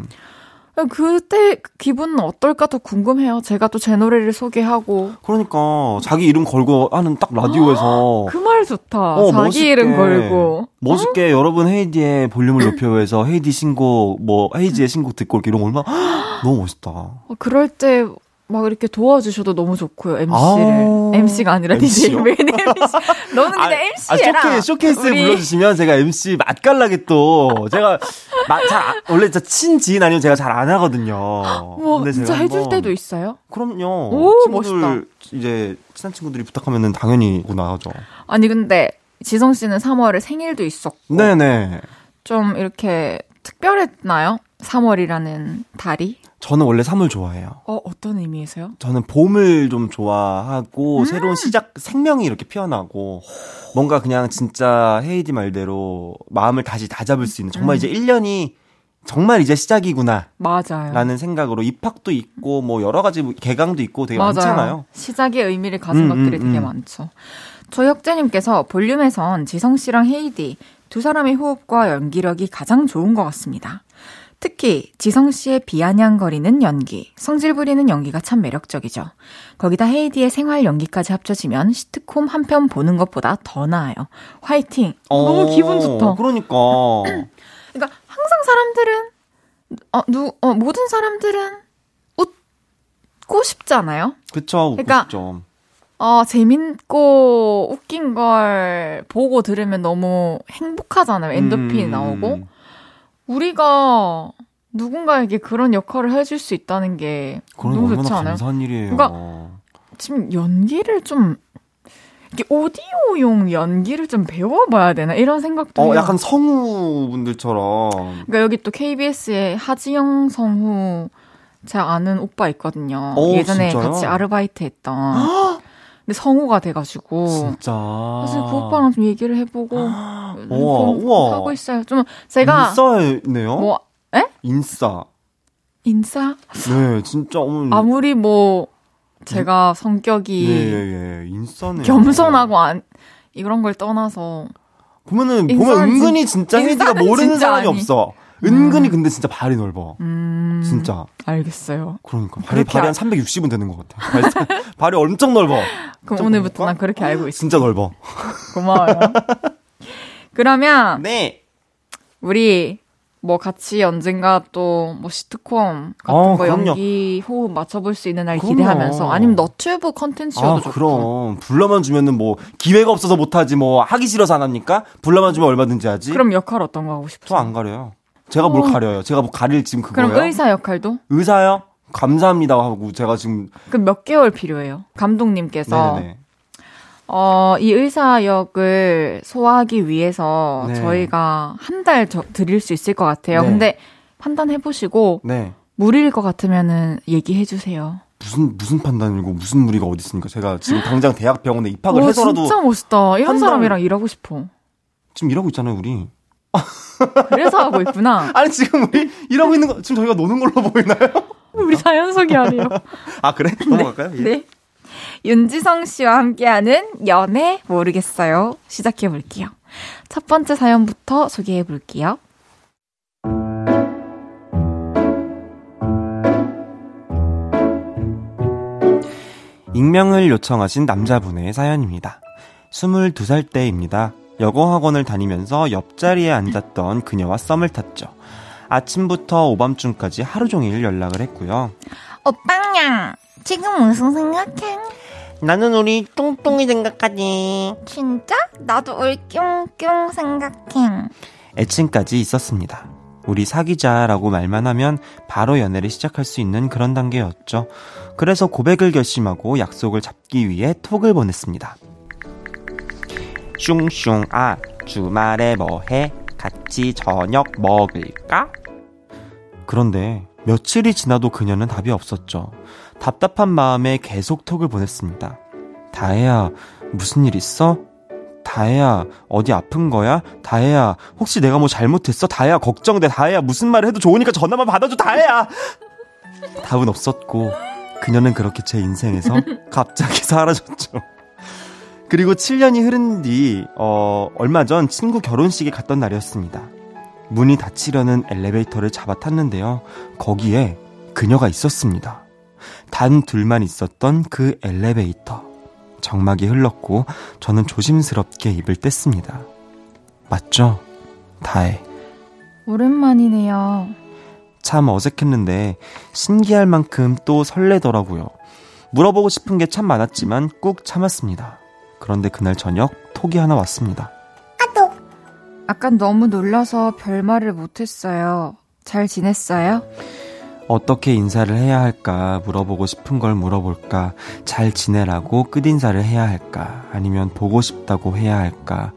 그때 기분은 어떨까 더 궁금해요. 제가 또 제 노래를 소개하고. 그러니까, 자기 이름 걸고 하는 딱 라디오에서. 그 말 좋다. 어, 자기 멋있게. 이름 걸고. 멋있게 여러분 헤이디의 볼륨을 높여서 헤이디 신곡 뭐 헤이지의 신곡 듣고 이렇게 이런 거 얼마나 <gasps> 너무 멋있다. 어, 그럴 때 막 이렇게 도와주셔도 너무 좋고요, MC를. 아우. MC가 아니라 MC 요? DJ. 왜 MC? 너는 그냥 MC 해라. 아, 쇼케이스, 쇼케이스에 우리- 불러주시면 제가 MC 맛깔나게 또 제가 마- 잘 안- 원래 진짜 친지인 아니면 제가 잘 안 하거든요. 뭐 근데 진짜 해줄 때도 있어요? 그럼요. 오, 친구들 멋있다. 이제 친한 친구들이 부탁하면은 당연히 나가죠. 아니 근데 지성 씨는 3월에 생일도 있었고 네네. 좀 이렇게 특별했나요? 3월이라는 달이? 저는 원래 3월 좋아해요. 어 어떤 의미에서요? 저는 봄을 좀 좋아하고 음. 새로운 시작 생명이 이렇게 피어나고 뭔가 그냥 진짜 헤이디 말대로 마음을 다시 다잡을 수 있는 정말 음. 이제 1년이 정말 이제 시작이구나 맞아요. 라는 생각으로 입학도 있고 뭐 여러 가지 개강도 있고 되게 많잖아요. 시작의 의미를 가진 음, 것들이 음, 되게 음. 많죠. 조혁재님께서 볼륨에선 지성 씨랑 헤이디 두 사람의 호흡과 연기력이 가장 좋은 것 같습니다. 특히 지성 씨의 비아냥거리는 연기, 성질 부리는 연기가 참 매력적이죠. 거기다 헤이디의 생활 연기까지 합쳐지면 시트콤 한 편 보는 것보다 더 나아요. 화이팅! 너무 기분 좋다. 그러니까 <clears throat> 그러니까 항상 사람들은 어, 누, 어, 모든 사람들은 웃고 싶잖아요. 그쵸. 그러니까 그러니까 어, 재밌고 웃긴 걸 보고 들으면 너무 행복하잖아요. 엔도핀이 나오고. 우리가 누군가에게 그런 역할을 해줄 수 있다는 게 너무 좋지 않아요? 감사한 일이에요. 그러니까 지금 연기를 좀 이렇게 오디오용 연기를 좀 배워봐야 되나 이런 생각도 어, 해요. 약간 성우분들처럼. 그러니까 여기 또 KBS에 하지영 성우 제가 아는 오빠 있거든요. 오, 예전에 진짜요? 같이 아르바이트 했던. <gasps> 근데 성우가 돼가지고. 진짜. 그래서 그 오빠랑 좀 얘기를 해보고 <gasps> 우와, 좀 우와. 하고 있어요. 좀 제가 인싸네요? 뭐 에? 인싸. 인싸 네, 진짜, 음. 아무리 뭐 제가 성격이 예, 예, 예. 인싸네요. 겸손하고 안 이런 걸 떠나서 보면은, 보면 은근히 진짜 인싸는 모르는 진짜 사람이 아니. 없어. 은근히 근데 진짜 발이 넓어. 음 진짜. 알겠어요. 그러니까. 발이, 발이 아- 한 360은 되는 것 같아. 발, <laughs> 발이 엄청 넓어. 그럼 좀 오늘부터? 난 그렇게 알고 있어. 진짜 넓어. 고마워요. <laughs> 그러면 네. 우리 뭐 같이 언젠가 또 뭐 시트콤 같은 어, 거 그럼요. 연기 호흡 맞춰볼 수 있는 날 그럼요. 기대하면서 아니면 너튜브 컨텐츠여도 아, 좋고 그럼. 불러만 주면은 뭐, 기회가 없어서 못하지, 뭐, 하기 싫어서 안 합니까? 불러만 주면 얼마든지 하지. 그럼 역할 어떤 거 하고 저 싶어요? 안 가려요. 제가 뭘 어. 가려요? 제가 뭐 가릴 지금 그거예요? 그럼 의사 역할도? 의사요? 감사합니다 하고 제가 지금 그럼 몇 개월 필요해요? 감독님께서 네네네. 어, 이 의사 역을 소화하기 위해서 네. 저희가 한 달 드릴 수 있을 것 같아요. 네. 근데 판단해 보시고 네. 무리일 것 같으면은 얘기해 주세요. 무슨 무슨 판단이고 무슨 무리가 어디 있습니까? 제가 지금 당장 대학 병원에 입학을 와, 해서라도 진짜 멋있다. 이런 사람이랑 일하고 싶어. 지금 일하고 있잖아요, 우리. <laughs> 그래서 하고 있구나. 아니 지금 우리 일하고 있는 거 지금 저희가 노는 걸로 보이나요? 우리 자연석이 아니에요. 아 그래? 넘어갈까요? 예. 네. 윤지성 씨와 함께하는 연애 모르겠어요. 시작해 볼게요. 첫 번째 사연부터 소개해 볼게요. 익명을 요청하신 남자분의 사연입니다. 22살 때입니다. 여고 학원을 다니면서 옆자리에 앉았던 그녀와 썸을 탔죠. 아침부터 오밤중까지 하루 종일 연락을 했고요. 오빵야, 지금 무슨 생각해? 나는 우리 뚱뚱이 생각하지. 진짜? 나도 우리 뿅뿅 생각해. 애칭까지 있었습니다. 우리 사귀자라고 말만 하면 바로 연애를 시작할 수 있는 그런 단계였죠. 그래서 고백을 결심하고 약속을 잡기 위해 톡을 보냈습니다. 슝슝 아 주말에 뭐해? 같이 저녁 먹을까? 그런데 며칠이 지나도 그녀는 답이 없었죠. 답답한 마음에 계속 톡을 보냈습니다. 다혜야 무슨 일 있어? 다혜야, 어디 아픈 거야? 다혜야, 혹시 내가 뭐 잘못했어? 다혜야, 걱정돼. 다혜야, 무슨 말을 해도 좋으니까 전화만 받아줘, 다혜야! 답은 없었고, 그녀는 그렇게 제 인생에서 <laughs> 갑자기 사라졌죠. 그리고 7년이 흐른 뒤, 어, 얼마 전 친구 결혼식에 갔던 날이었습니다. 문이 닫히려는 엘리베이터를 잡아탔는데요. 거기에 그녀가 있었습니다. 단 둘만 있었던 그 엘리베이터. 정막이 흘렀고 저는 조심스럽게 입을 뗐습니다. 맞죠? 다혜. 오랜만이네요. 참 어색했는데 신기할 만큼 또 설레더라고요. 물어보고 싶은 게 참 많았지만 꾹 참았습니다. 그런데 그날 저녁 톡이 하나 왔습니다. 아까 너무 놀라서 별말을 못했어요. 잘 지냈어요? 어떻게 인사를 해야 할까 물어보고 싶은 걸 물어볼까 잘 지내라고 끝인사를 해야 할까 아니면 보고 싶다고 해야 할까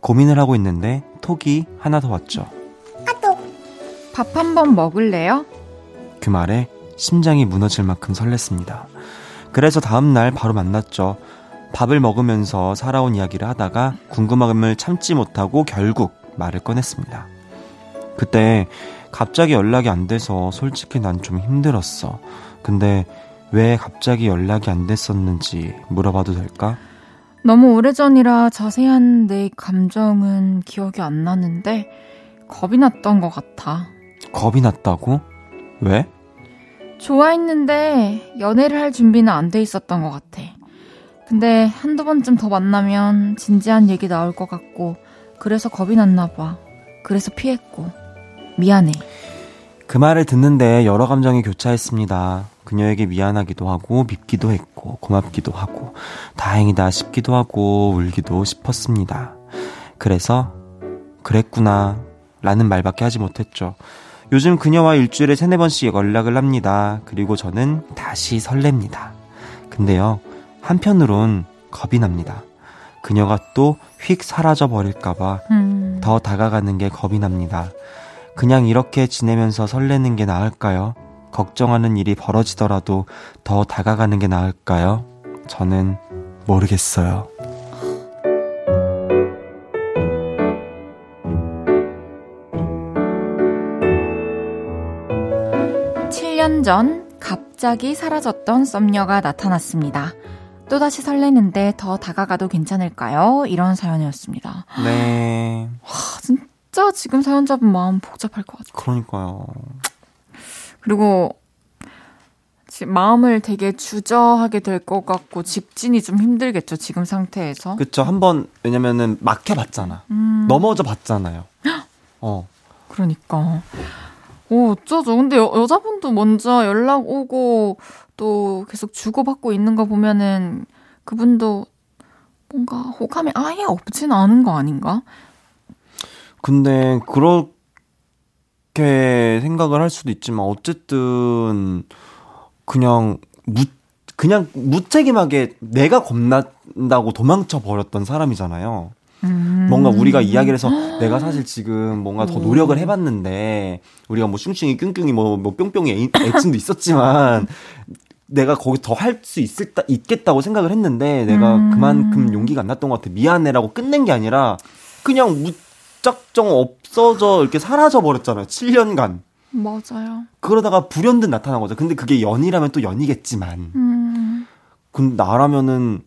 고민을 하고 있는데 톡이 하나 더 왔죠. 밥한 번 먹을래요? 그 말에 심장이 무너질 만큼 설렜습니다. 그래서 다음날 바로 만났죠. 밥을 먹으면서 살아온 이야기를 하다가 궁금함을 참지 못하고 결국 말을 꺼냈습니다. 그때 갑자기 연락이 안 돼서 솔직히 난 좀 힘들었어. 근데 왜 갑자기 연락이 안 됐었는지 물어봐도 될까? 너무 오래전이라 자세한 내 감정은 기억이 안 나는데 겁이 났던 것 같아. 겁이 났다고? 왜? 좋아했는데 연애를 할 준비는 안 돼 있었던 것 같아. 근데 한두 번쯤 더 만나면 진지한 얘기 나올 것 같고 그래서 겁이 났나 봐. 그래서 피했고 미안해. 그 말을 듣는데 여러 감정이 교차했습니다. 그녀에게 미안하기도 하고 밉기도 했고 고맙기도 하고 다행이다 싶기도 하고 울기도 싶었습니다. 그래서 그랬구나 라는 말밖에 하지 못했죠. 요즘 그녀와 일주일에 세네 번씩 연락을 합니다. 그리고 저는 다시 설렙니다. 근데요, 한편으론 겁이 납니다. 그녀가 또 휙 사라져 버릴까봐 음. 더 다가가는 게 겁이 납니다. 그냥 이렇게 지내면서 설레는 게 나을까요? 걱정하는 일이 벌어지더라도 더 다가가는 게 나을까요? 저는 모르겠어요. 7년 전 갑자기 사라졌던 썸녀가 나타났습니다. 또다시 설레는데 더 다가가도 괜찮을까요? 이런 사연이었습니다. 네. 아, 진짜 지금 사연자분 마음 복잡할 것 같아요. 그러니까요. 그리고 지금 마음을 되게 주저하게 될 것 같고 직진이 좀 힘들겠죠. 지금 상태에서. 그쵸. 한번, 왜냐면은 막혀 봤잖아. 음, 넘어져 봤잖아요. <gasps> 어. 그러니까. 오, 어쩌죠. 근데 여, 여자분도 먼저 연락 오고 또 계속 주고받고 있는 거 보면은 그분도 뭔가 호감이 아예 없진 않은 거 아닌가? 근데, 그렇게 생각을 할 수도 있지만, 어쨌든, 그냥, 무, 그냥 무책임하게 내가 겁난다고 도망쳐 버렸던 사람이잖아요. 음. 뭔가 우리가 이야기를 해서 내가 사실 지금 뭔가 더 노력을 해봤는데 우리가 뭐 슝슝이 뀨뀨이 뭐, 뭐 뿅뿅이 애- 애칭도 있었지만 내가 거기 더 할 수 있을 있겠다고 생각을 했는데 내가 음. 그만큼 용기가 안 났던 것 같아 미안해라고 끝낸 게 아니라 그냥 무작정 없어져 이렇게 사라져 버렸잖아요 7년간 맞아요. 그러다가 불현듯 나타난 거죠 근데 그게 연이라면 또 연이겠지만 음. 근데 나라면은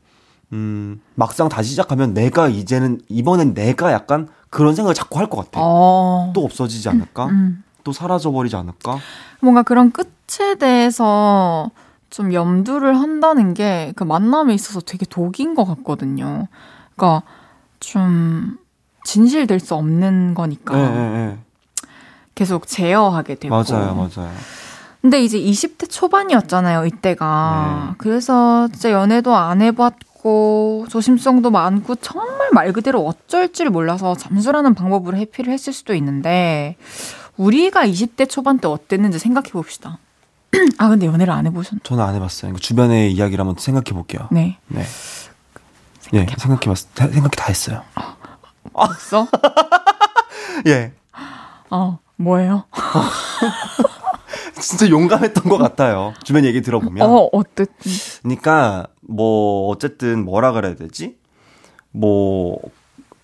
음 막상 다시 시작하면 내가 이제는 이번엔 내가 약간 그런 생각을 자꾸 할 것 같아. 어. 또 없어지지 않을까? 음. 또 사라져 버리지 않을까? 뭔가 그런 끝에 대해서 좀 염두를 한다는 게 그 만남에 있어서 되게 독인 것 같거든요. 그러니까 좀 진실될 수 없는 거니까 예, 예, 예. 계속 제어하게 되고. 맞아요, 맞아요. 근데 이제 20대 초반이었잖아요, 이때가. 네. 그래서 진짜 연애도 안 해봤고, 조심성도 많고, 정말 말 그대로 어쩔 줄 몰라서 잠수라는 방법으로 해피를 했을 수도 있는데, 우리가 20대 초반 때 어땠는지 생각해 봅시다. <clears throat> 아, 근데 연애를 안 해보셨나? 저는 안 해봤어요. 그러니까 주변의 이야기를 한번 생각해 볼게요. 네. 네. 예, 생각해 봤, 생각해 다 했어요. 없어? <laughs> 예. 어, 뭐예요? <laughs> 진짜 용감했던 것 같아요. 주변 얘기 들어보면. 어, 어쨌든. 그러니까 뭐 어쨌든 뭐라 그래야 되지? 뭐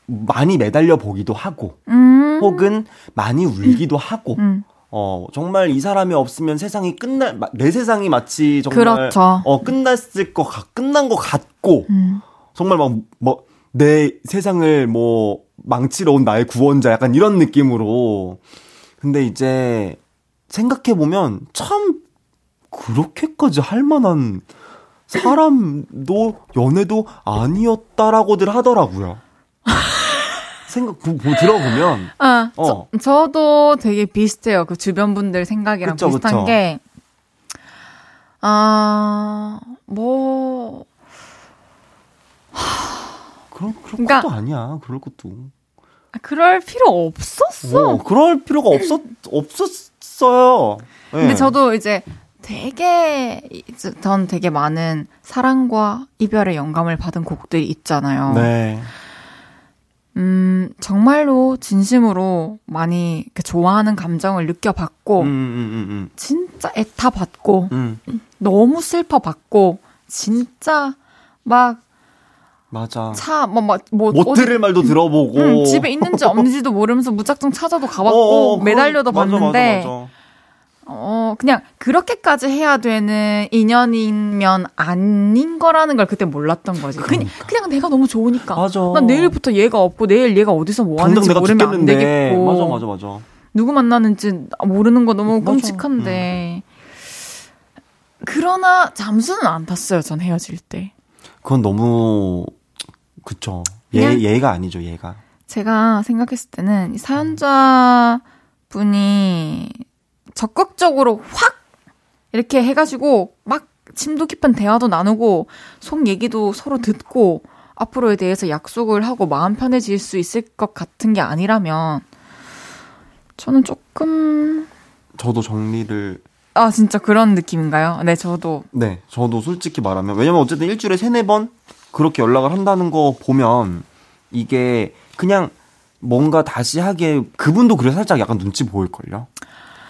많이 매달려 보기도 하고 음. 혹은 많이 울기도 하고 음. 어 정말 이 사람이 없으면 세상이 끝날 마- 내 세상이 마치 정말 그렇죠. 어 끝났을 것 같, 끝난 것 같고 음. 정말 막 뭐 내 세상을 뭐 망치러 온 나의 구원자 약간 이런 느낌으로 근데 이제 생각해 보면 참 그렇게까지 할 만한 사람도 연애도 아니었다라고들 하더라고요. <laughs> 생각 보, 보- 들어보면 아, 어. 저, 저도 되게 비슷해요. 그 주변 분들 생각이랑 그쵸, 비슷한 그쵸. 게, 아, 뭐, 그런 그런 그러니까- 것도 아니야. 그럴 것도. 그럴 필요 없었어. 어, 그럴 필요가 없었 없었어요. 예. 근데 저도 이제 되게, 전 되게 많은 사랑과 이별의 영감을 받은 곡들이 있잖아요. 네. 음, 정말로 진심으로 많이 그 좋아하는 감정을 느껴봤고, 음, 음, 음, 진짜 애타받고, 음. 음. 너무 슬퍼받고, 진짜 막 맞아. 차, 뭐, 뭐, 뭐, 못 어디- 들을 말도 들어보고. 응, 집에 있는지 없는지도 모르면서 무작정 찾아도 가봤고, <laughs> 어, 어, 매달려도 맞아, 봤는데, 맞아, 맞아. 어, 그냥 그렇게까지 해야 되는 인연이면 아닌 거라는 걸 그때 몰랐던 거지. 그냥, 그러니까. 그냥 내가 너무 좋으니까. 맞아. 난 내일부터 얘가 없고, 내일 얘가 어디서 뭐 하는지 모르면 안. 되겠고. 맞아, 맞아, 맞아. 누구 만나는지 모르는 거 너무 맞아. 끔찍한데. 그러나 잠수는 안 탔어요, 전 헤어질 때. 그건 너무 그쵸. 얘 그냥- 얘가 아니죠, 얘가. 제가 생각했을 때는 이 사연자 분이 적극적으로 확 이렇게 해가지고 막 심도 깊은 대화도 나누고 속 얘기도 서로 듣고 앞으로에 대해서 약속을 하고 마음 편해질 수 있을 것 같은 게 아니라면 저는 조금 저도 정리를 아 진짜 그런 느낌인가요? 네, 저도 네, 저도 솔직히 말하면 왜냐면 어쨌든 일주일에 세네 번 그렇게 연락을 한다는 거 보면 이게 그냥 뭔가 다시 하기에 그분도 그래 살짝 약간 눈치 보일걸요.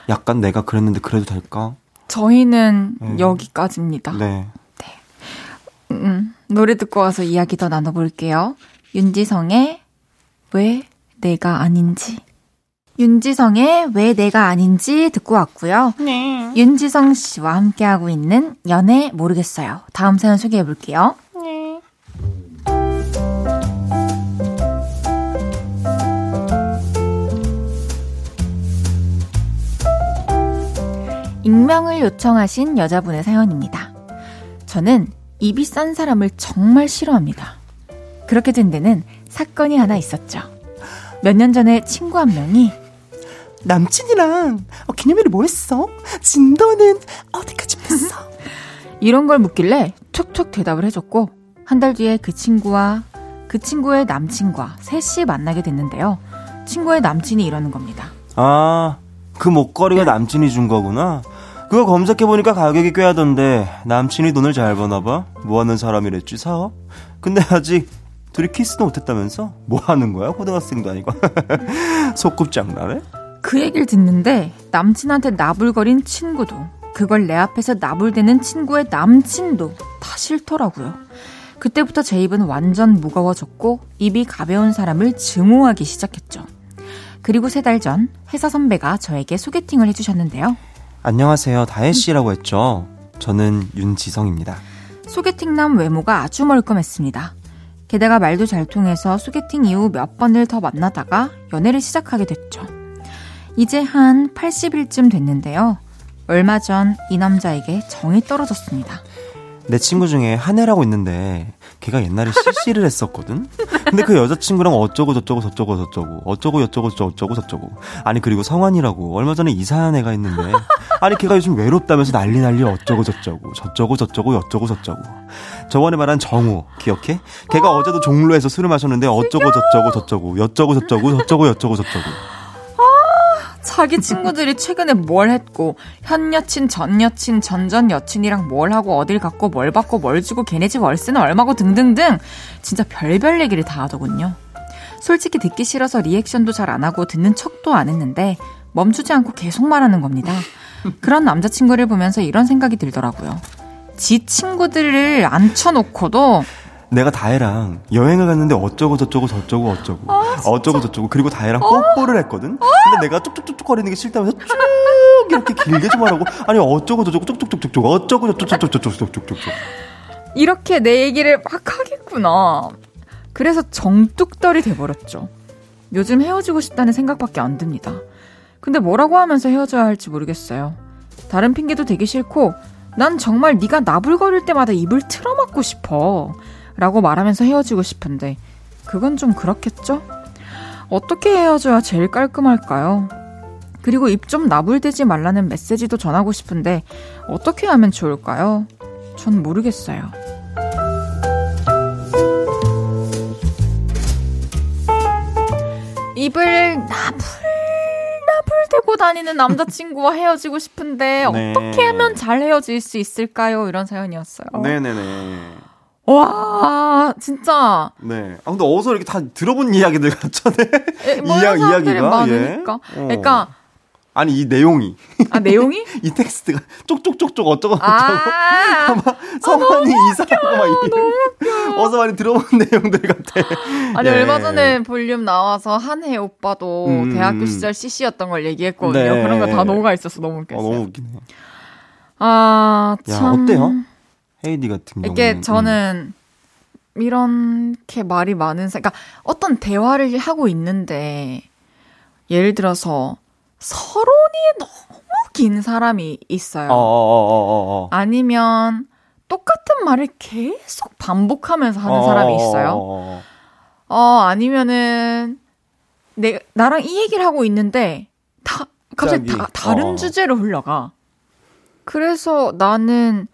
약간 내가 그랬는데 그래도 될까? 저희는 네. 여기까지입니다. 네. 음, 노래 듣고 와서 이야기 더 나눠볼게요. 윤지성의 왜 내가 아닌지. 윤지성의 왜 내가 아닌지 듣고 왔고요. 네. 윤지성 씨와 함께하고 있는 연애 모르겠어요. 다음 사연 소개해 볼게요. 네. 익명을 요청하신 여자분의 사연입니다. 저는 입이 싼 사람을 정말 싫어합니다. 그렇게 된 데는 사건이 하나 있었죠. 몇 년 전에 친구 한 명이 남친이랑 어, 기념일에 뭐 했어? 진도는 어디까지 뺐어? <laughs> 이런 걸 묻길래 툭툭 대답을 해줬고 한 달 뒤에 그 친구와 그 친구의 남친과 셋이 만나게 됐는데요. 친구의 남친이 이러는 겁니다. 아, 그 목걸이가 남친이 준 거구나. 그거 검색해보니까 가격이 꽤 하던데, 남친이 돈을 잘 버나봐? 뭐 하는 사람이랬지, 사업? 근데 아직 둘이 키스도 못했다면서? 뭐 하는 거야? 고등학생도 아니고. <laughs> 소꿉장난해? 그 얘기를 듣는데 남친한테 나불거린 친구도 그걸 내 앞에서 나불대는 친구의 남친도 다 싫더라고요. 그때부터 제 입은 완전 무거워졌고 입이 가벼운 사람을 증오하기 시작했죠. 그리고 세 달 전 회사 선배가 저에게 소개팅을 해주셨는데요. 안녕하세요. 다혜씨라고 했죠. 저는 윤지성입니다. 소개팅남 외모가 아주 멀끔했습니다. 게다가 말도 잘 통해서 소개팅 이후 몇 번을 더 만나다가 연애를 시작하게 됐죠. 이제 한 80일쯤 됐는데요. 얼마 전 이 남자에게 정이 떨어졌습니다. 내 친구 중에 한혜라고 있는데 걔가 옛날에 CC를 했었거든. 근데 그 여자친구랑 어쩌고 저쩌고 저쩌고 저쩌고 어쩌고 저쩌고 저쩌고 저쩌고. 아니 그리고 성환이라고. 얼마 전에 이사한 애가 있는데. 아니 걔가 요즘 외롭다면서 난리 난리 어쩌고 저쩌고 저쩌고 저쩌고 어쩌고 저쩌고. 저번에 말한 정우 기억해? 걔가 어제도 종로에서 술을 마셨는데 어쩌고 저쩌고 저쩌고 여쩌고 저쩌고 저쩌고 여쩌고 저쩌고 자기 친구들이 최근에 뭘 했고 현 여친, 전 여친, 전전 여친이랑 뭘 하고 어딜 갔고 뭘 받고 뭘 주고 걔네 집 월세는 얼마고 등등등 진짜 별별 얘기를 다 하더군요. 솔직히 듣기 싫어서 리액션도 잘 안 하고 듣는 척도 안 했는데 멈추지 않고 계속 말하는 겁니다. 그런 남자친구를 보면서 이런 생각이 들더라고요. 지 친구들을 앉혀놓고도 내가 다혜랑 여행을 갔는데 어쩌고 저쩌고 저쩌고 어쩌고 어쩌고 저쩌고 그리고 다혜랑 뽀뽀를 했거든. 근데 내가 쪽쪽쪽쪽 거리는 게 싫다면서 쭉 이렇게 길게 좀 하라고 아니 어쩌고 저쩌고 쪽쪽쪽쪽쪽 어쩌고 저쩌고 저쩌고 저쩌고 이렇게 내 얘기를 막 하겠구나. 그래서 정뚝떨이 돼버렸죠. 요즘 헤어지고 싶다는 생각밖에 안 듭니다. 근데 뭐라고 하면서 헤어져야 할지 모르겠어요. 다른 핑계도 되기 싫고 난 정말 네가 나불거릴 때마다 입을 틀어막고 싶어. 라고 말하면서 헤어지고 싶은데 그건 좀 그렇겠죠? 어떻게 헤어져야 제일 깔끔할까요? 그리고 입 좀 나불대지 말라는 메시지도 전하고 싶은데 어떻게 하면 좋을까요? 전 모르겠어요. 입을 나불 나불 대고 다니는 남자친구와 헤어지고 싶은데 네. 어떻게 하면 잘 헤어질 수 있을까요? 이런 사연이었어요. 네네네. 와 진짜 네. 아 근데 어디서 이렇게 다 들어본 이야기들 같잖아요. 에, 뭐 이야- 이야기가? 많으니까. 예. 어. 그러니까 아니 이 내용이 아 내용이 <laughs> 이 텍스트가 쪽쪽쪽쪽 어쩌고 어쩌고 아 성환이 <laughs> 이사하고 막 이래. 어서 많이 들어본 <laughs> 내용들 같아. <gasps> 아니 예. 얼마 전에 볼륨 나와서 한혜 오빠도 음. 대학교 시절 CC였던 걸 얘기했거든요. 네. 그런 거 다 녹아 있어서 너무 어, 웃겼어요. 너무 웃기네. 아야 참. 어때요? 헤이디 같은 경우는 이게 저는 이렇게 말이 많은 사, 그러니까 어떤 대화를 하고 있는데 예를 들어서 서론이 너무 긴 사람이 있어요. 어어어어어. 아니면 똑같은 말을 계속 반복하면서 하는 사람이 있어요. 어, 아니면은, 내, 나랑 이 얘기를 하고 있는데, 다, 갑자기 갑자기, 다, 다른 어. 주제로 흘러가. 그래서 나는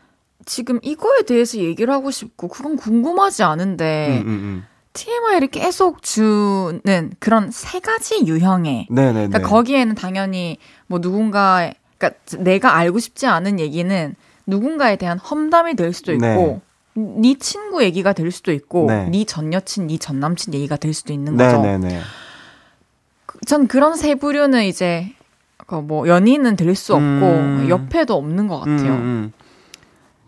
지금 이거에 대해서 얘기를 하고 싶고, 그건 궁금하지 않은데, 음, 음, 음. TMI를 계속 주는 그런 세 가지 유형의. 네네네. 그러니까 거기에는 당연히 뭐 누군가, 그러니까 내가 알고 싶지 않은 얘기는 누군가에 대한 험담이 될 수도 있고, 네, 친구 얘기가 될 수도 있고, 네. 네전 여친, 네 전 남친 얘기가 될 수도 있는 거죠. 네네네. 전 그런 세 부류는 이제 그뭐 연인은 될 수 없고 음. 옆에도 없는 것 같아요. 음, 음.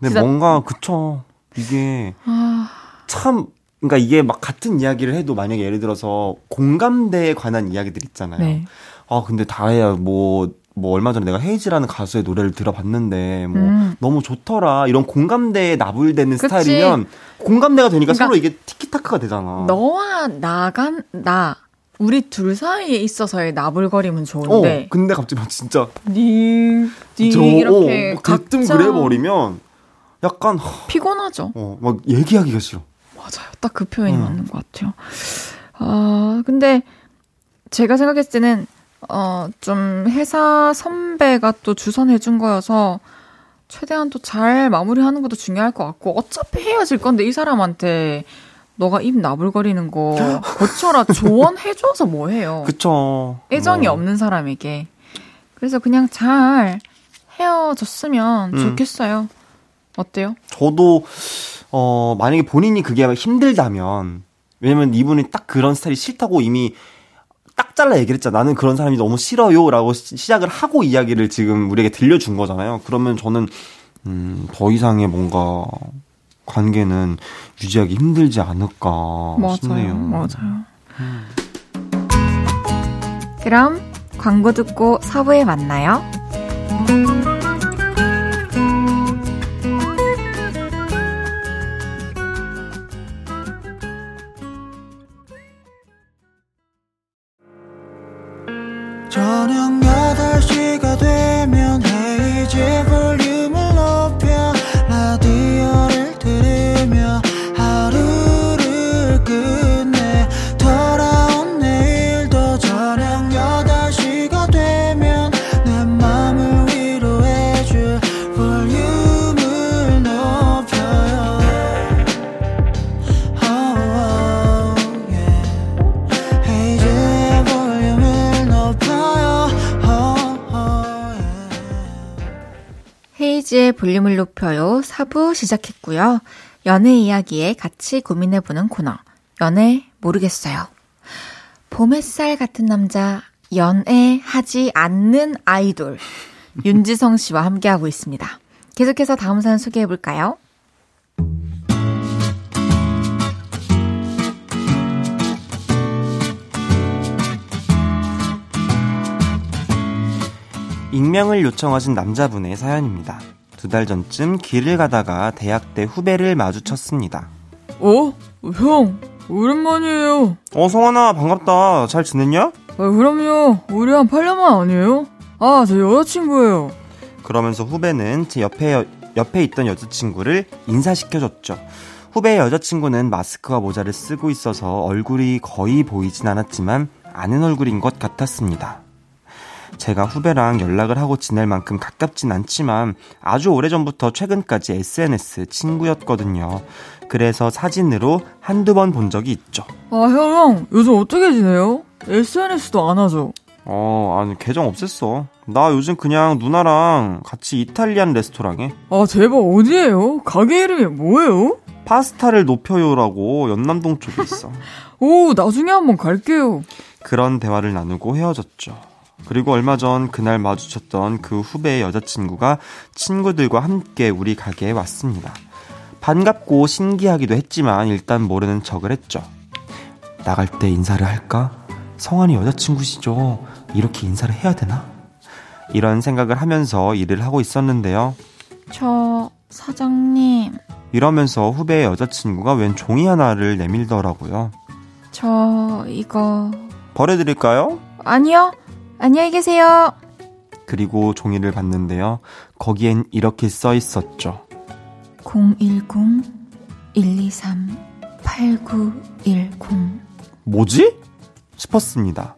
근데 진짜- 뭔가 그쵸 이게 아, 참 그러니까 이게 막 같은 이야기를 해도 만약에 예를 들어서 공감대에 관한 이야기들 있잖아요. 네. 아 근데 다혜야 뭐. 뭐 얼마 전에 내가 헤이즈라는 가수의 노래를 들어봤는데 뭐 음. 너무 좋더라 이런 공감대에 나불대는 그치. 스타일이면 공감대가 되니까 그러니까 서로 이게 티키타카가 되잖아. 너와 나간 나 우리 둘 사이에 있어서의 나불거림은 어 좋은데 근데 갑자기 막 진짜 니, 니 저 이렇게 어, 막 가끔 각자 그래 버리면 약간 피곤하죠. 어 막 얘기하기가 싫어. 맞아요. 딱 그 표현이 음. 맞는 것 같아요. 아, 근데 제가 생각했을 때는 어, 좀 회사 선배가 또 주선해 준 거여서 최대한 또 잘 마무리하는 것도 중요할 것 같고 어차피 헤어질 건데 이 사람한테 너가 입 나불거리는 거 <laughs> 고쳐라 조언해줘서 뭐 해요. 그쵸. 애정이 어. 없는 사람에게. 그래서 그냥 잘 헤어졌으면 음. 좋겠어요. 어때요? 저도 어 만약에 본인이 그게 힘들다면 왜냐면 이분이 딱 그런 스타일이 싫다고 이미 딱 잘라 얘기를 했잖아. 나는 그런 사람이 너무 싫어요 라고 시- 시작을 하고 이야기를 지금 우리에게 들려준 거잖아요. 그러면 저는 음, 더 이상의 뭔가 관계는 유지하기 힘들지 않을까 싶네요. 맞아요. 그럼 광고 듣고 사부에 만나요. 볼륨을 높여요. 4부 시작했고요. 연애 이야기에 같이 고민해보는 코너. 연애 모르겠어요. 봄 햇살 같은 남자, 연애하지 않는 아이돌. 윤지성 씨와 함께하고 있습니다. 계속해서 다음 사연 소개해볼까요? 익명을 요청하신 남자분의 사연입니다. 두 달 전쯤 길을 가다가 대학 때 후배를 마주쳤습니다. 어? 형, 오랜만이에요. 어, 성환아, 반갑다. 잘 지냈냐? 아, 그럼요. 우리 한 8년만 아니에요? 아, 저 여자친구예요. 그러면서 후배는 제 옆에, 여- 옆에 있던 여자친구를 인사시켜줬죠. 후배의 여자친구는 마스크와 모자를 쓰고 있어서 얼굴이 거의 보이진 않았지만 아는 얼굴인 것 같았습니다. 제가 후배랑 연락을 하고 지낼 만큼 가깝진 않지만 아주 오래전부터 최근까지 SNS 친구였거든요. 그래서 사진으로 한두 번 본 적이 있죠. 아, 형, 형, 요즘 어떻게 지내요? SNS도 안 하죠? 어, 아니, 계정 없앴어. 나 요즘 그냥 누나랑 같이 이탈리안 레스토랑에 아, 대박, 어디에요? 가게 이름이 뭐예요? 파스타를 높여요라고 연남동 쪽에 있어. <laughs> 오, 나중에 한번 갈게요. 그런 대화를 나누고 헤어졌죠. 그리고 얼마 전 그날 마주쳤던 그 후배의 여자친구가 친구들과 함께 우리 가게에 왔습니다. 반갑고 신기하기도 했지만 일단 모르는 척을 했죠. 나갈 때 인사를 할까? 성환이 여자친구시죠? 이렇게 인사를 해야 되나? 이런 생각을 하면서 일을 하고 있었는데요. 저, 사장님, 이러면서 후배의 여자친구가 웬 종이 하나를 내밀더라고요. 저, 이거. 버려드릴까요? 아니요. 안녕히 계세요. 그리고 종이를 봤는데요. 거기엔 이렇게 써 있었죠. 010-123-8910. 뭐지? 싶었습니다.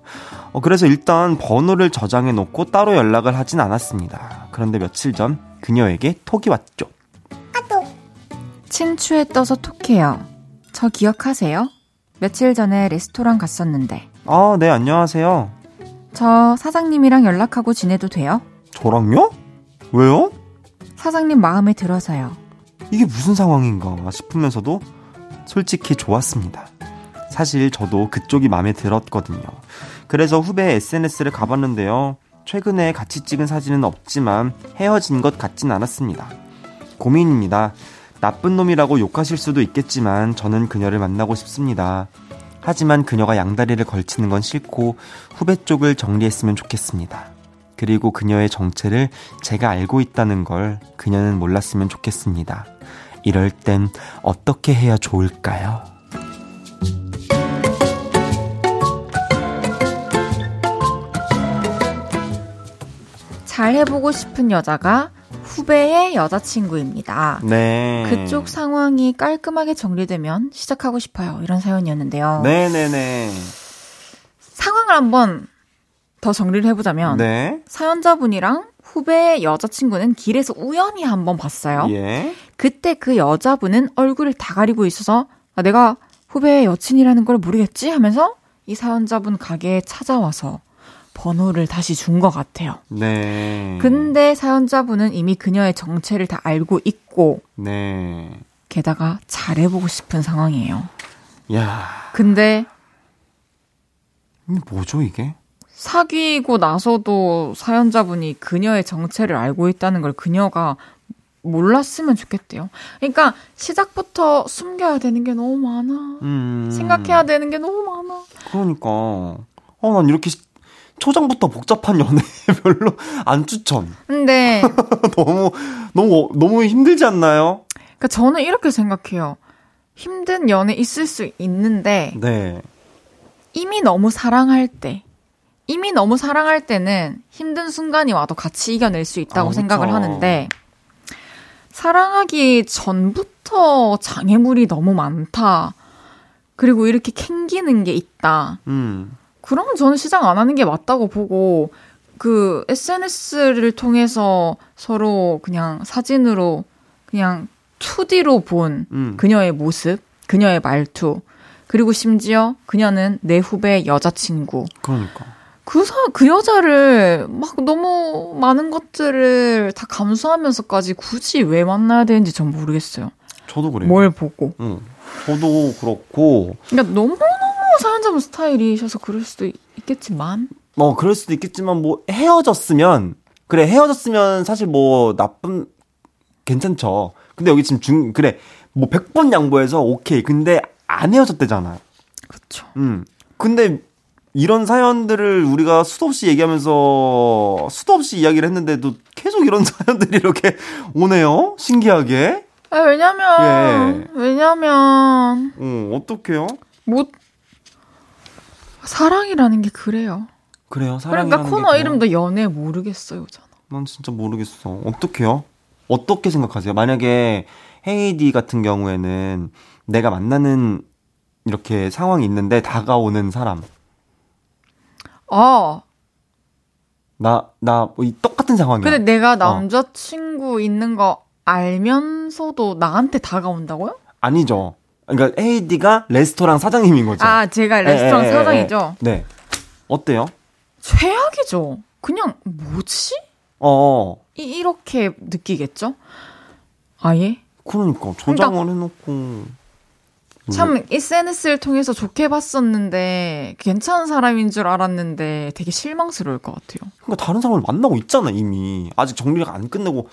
어, 그래서 일단 번호를 저장해 놓고 따로 연락을 하진 않았습니다. 그런데 며칠 전 그녀에게 톡이 왔죠. 친추에 떠서 톡해요. 저 기억하세요? 며칠 전에 레스토랑 갔었는데 아, 네, 안녕하세요. 저 사장님이랑 연락하고 지내도 돼요? 저랑요? 왜요? 사장님 마음에 들어서요. 이게 무슨 상황인가 싶으면서도 솔직히 좋았습니다. 사실 저도 그쪽이 마음에 들었거든요. 그래서 후배 SNS를 가봤는데요. 최근에 같이 찍은 사진은 없지만 헤어진 것 같진 않았습니다. 고민입니다. 나쁜 놈이라고 욕하실 수도 있겠지만 저는 그녀를 만나고 싶습니다. 하지만 그녀가 양다리를 걸치는 건 싫고 후배 쪽을 정리했으면 좋겠습니다. 그리고 그녀의 정체를 제가 알고 있다는 걸 그녀는 몰랐으면 좋겠습니다. 이럴 땐 어떻게 해야 좋을까요? 잘 해보고 싶은 여자가 후배의 여자친구입니다. 네. 그쪽 상황이 깔끔하게 정리되면 시작하고 싶어요. 이런 사연이었는데요. 네네네. 상황을 한번 더 정리를 해보자면 네. 사연자분이랑 후배의 여자친구는 길에서 우연히 한번 봤어요. 예. 그때 그 여자분은 얼굴을 다 가리고 있어서 아, 내가 후배의 여친이라는 걸 모르겠지 하면서 이 사연자분 가게에 찾아와서 번호를 다시 준 것 같아요. 네. 근데 사연자분은 이미 그녀의 정체를 다 알고 있고 네. 게다가 잘해보고 싶은 상황이에요. 야, 근데 뭐죠 이게? 사귀고 나서도 사연자분이 그녀의 정체를 알고 있다는 걸 그녀가 몰랐으면 좋겠대요. 그러니까 시작부터 숨겨야 되는 게 너무 많아. 음. 생각해야 되는 게 너무 많아. 그러니까. 어, 난 이렇게 시- 초장부터 복잡한 연애 <laughs> 별로 안 추천. 근데 <laughs> 너무 너무 너무 힘들지 않나요? 그러니까 저는 이렇게 생각해요. 힘든 연애 있을 수 있는데 네. 이미 너무 사랑할 때 이미 너무 사랑할 때는 힘든 순간이 와도 같이 이겨낼 수 있다고 아, 생각을 그쵸. 하는데 사랑하기 전부터 장애물이 너무 많다. 그리고 이렇게 캥기는 게 있다. 음. 그러면 저는 시작 안 하는 게 맞다고 보고 그 SNS를 통해서 서로 그냥 사진으로 그냥 2D로 본 음. 그녀의 모습, 그녀의 말투, 그리고 심지어 그녀는 내 후배의 여자친구. 그러니까. 그, 사, 그 여자를 막 너무 많은 것들을 다 감수하면서까지 굳이 왜 만나야 되는지 전 모르겠어요. 저도 그래요. 뭘 보고. 응. 저도 그렇고 그러니까 너무너무 사연자분 스타일이셔서 그럴 수도 있- 있겠지만. 뭐 그럴 수도 있겠지만 뭐 헤어졌으면 그래 헤어졌으면 사실 뭐 나쁜 괜찮죠. 근데 여기 지금 중 그래 뭐 100번 양보해서 오케이. 근데 안 헤어졌대잖아. 그쵸. 음. 근데 이런 사연들을 우리가 수도 없이 얘기하면서 수도 없이 이야기를 했는데도 계속 이런 <laughs> 사연들이 이렇게 오네요. 신기하게. 아, 왜냐면, 예. 왜냐면, 어, 어떡해요? 뭐, 사랑이라는 게 그래요. 그래요. 사랑이라는 그러니까 코너 게 이름도 연애 모르겠어요잖아. 난 진짜 모르겠어. 어떡해요? 어떻게 생각하세요? 만약에 헤이디 같은 경우에는 내가 만나는 이렇게 상황이 있는데 다가오는 사람. 아, 나, 나, 뭐, 이 똑같은 상황이야. 근데 내가 남자친구 있는 거 알면서도 나한테 다가온다고요? 아니죠. 그러니까 헤이디가 레스토랑 사장님인 거죠. 아, 제가 레스토랑 예, 예, 예, 사장이죠? 예. 네. 어때요? 최악이죠. 그냥, 뭐지? 어, 이, 이렇게 느끼겠죠? 아예? 그러니까 조장을 해놓고. 참 SNS를 통해서 좋게 봤었는데 괜찮은 사람인 줄 알았는데 되게 실망스러울 것 같아요. 그러니까 다른 사람을 만나고 있잖아 이미. 아직 정리를 안 끝내고.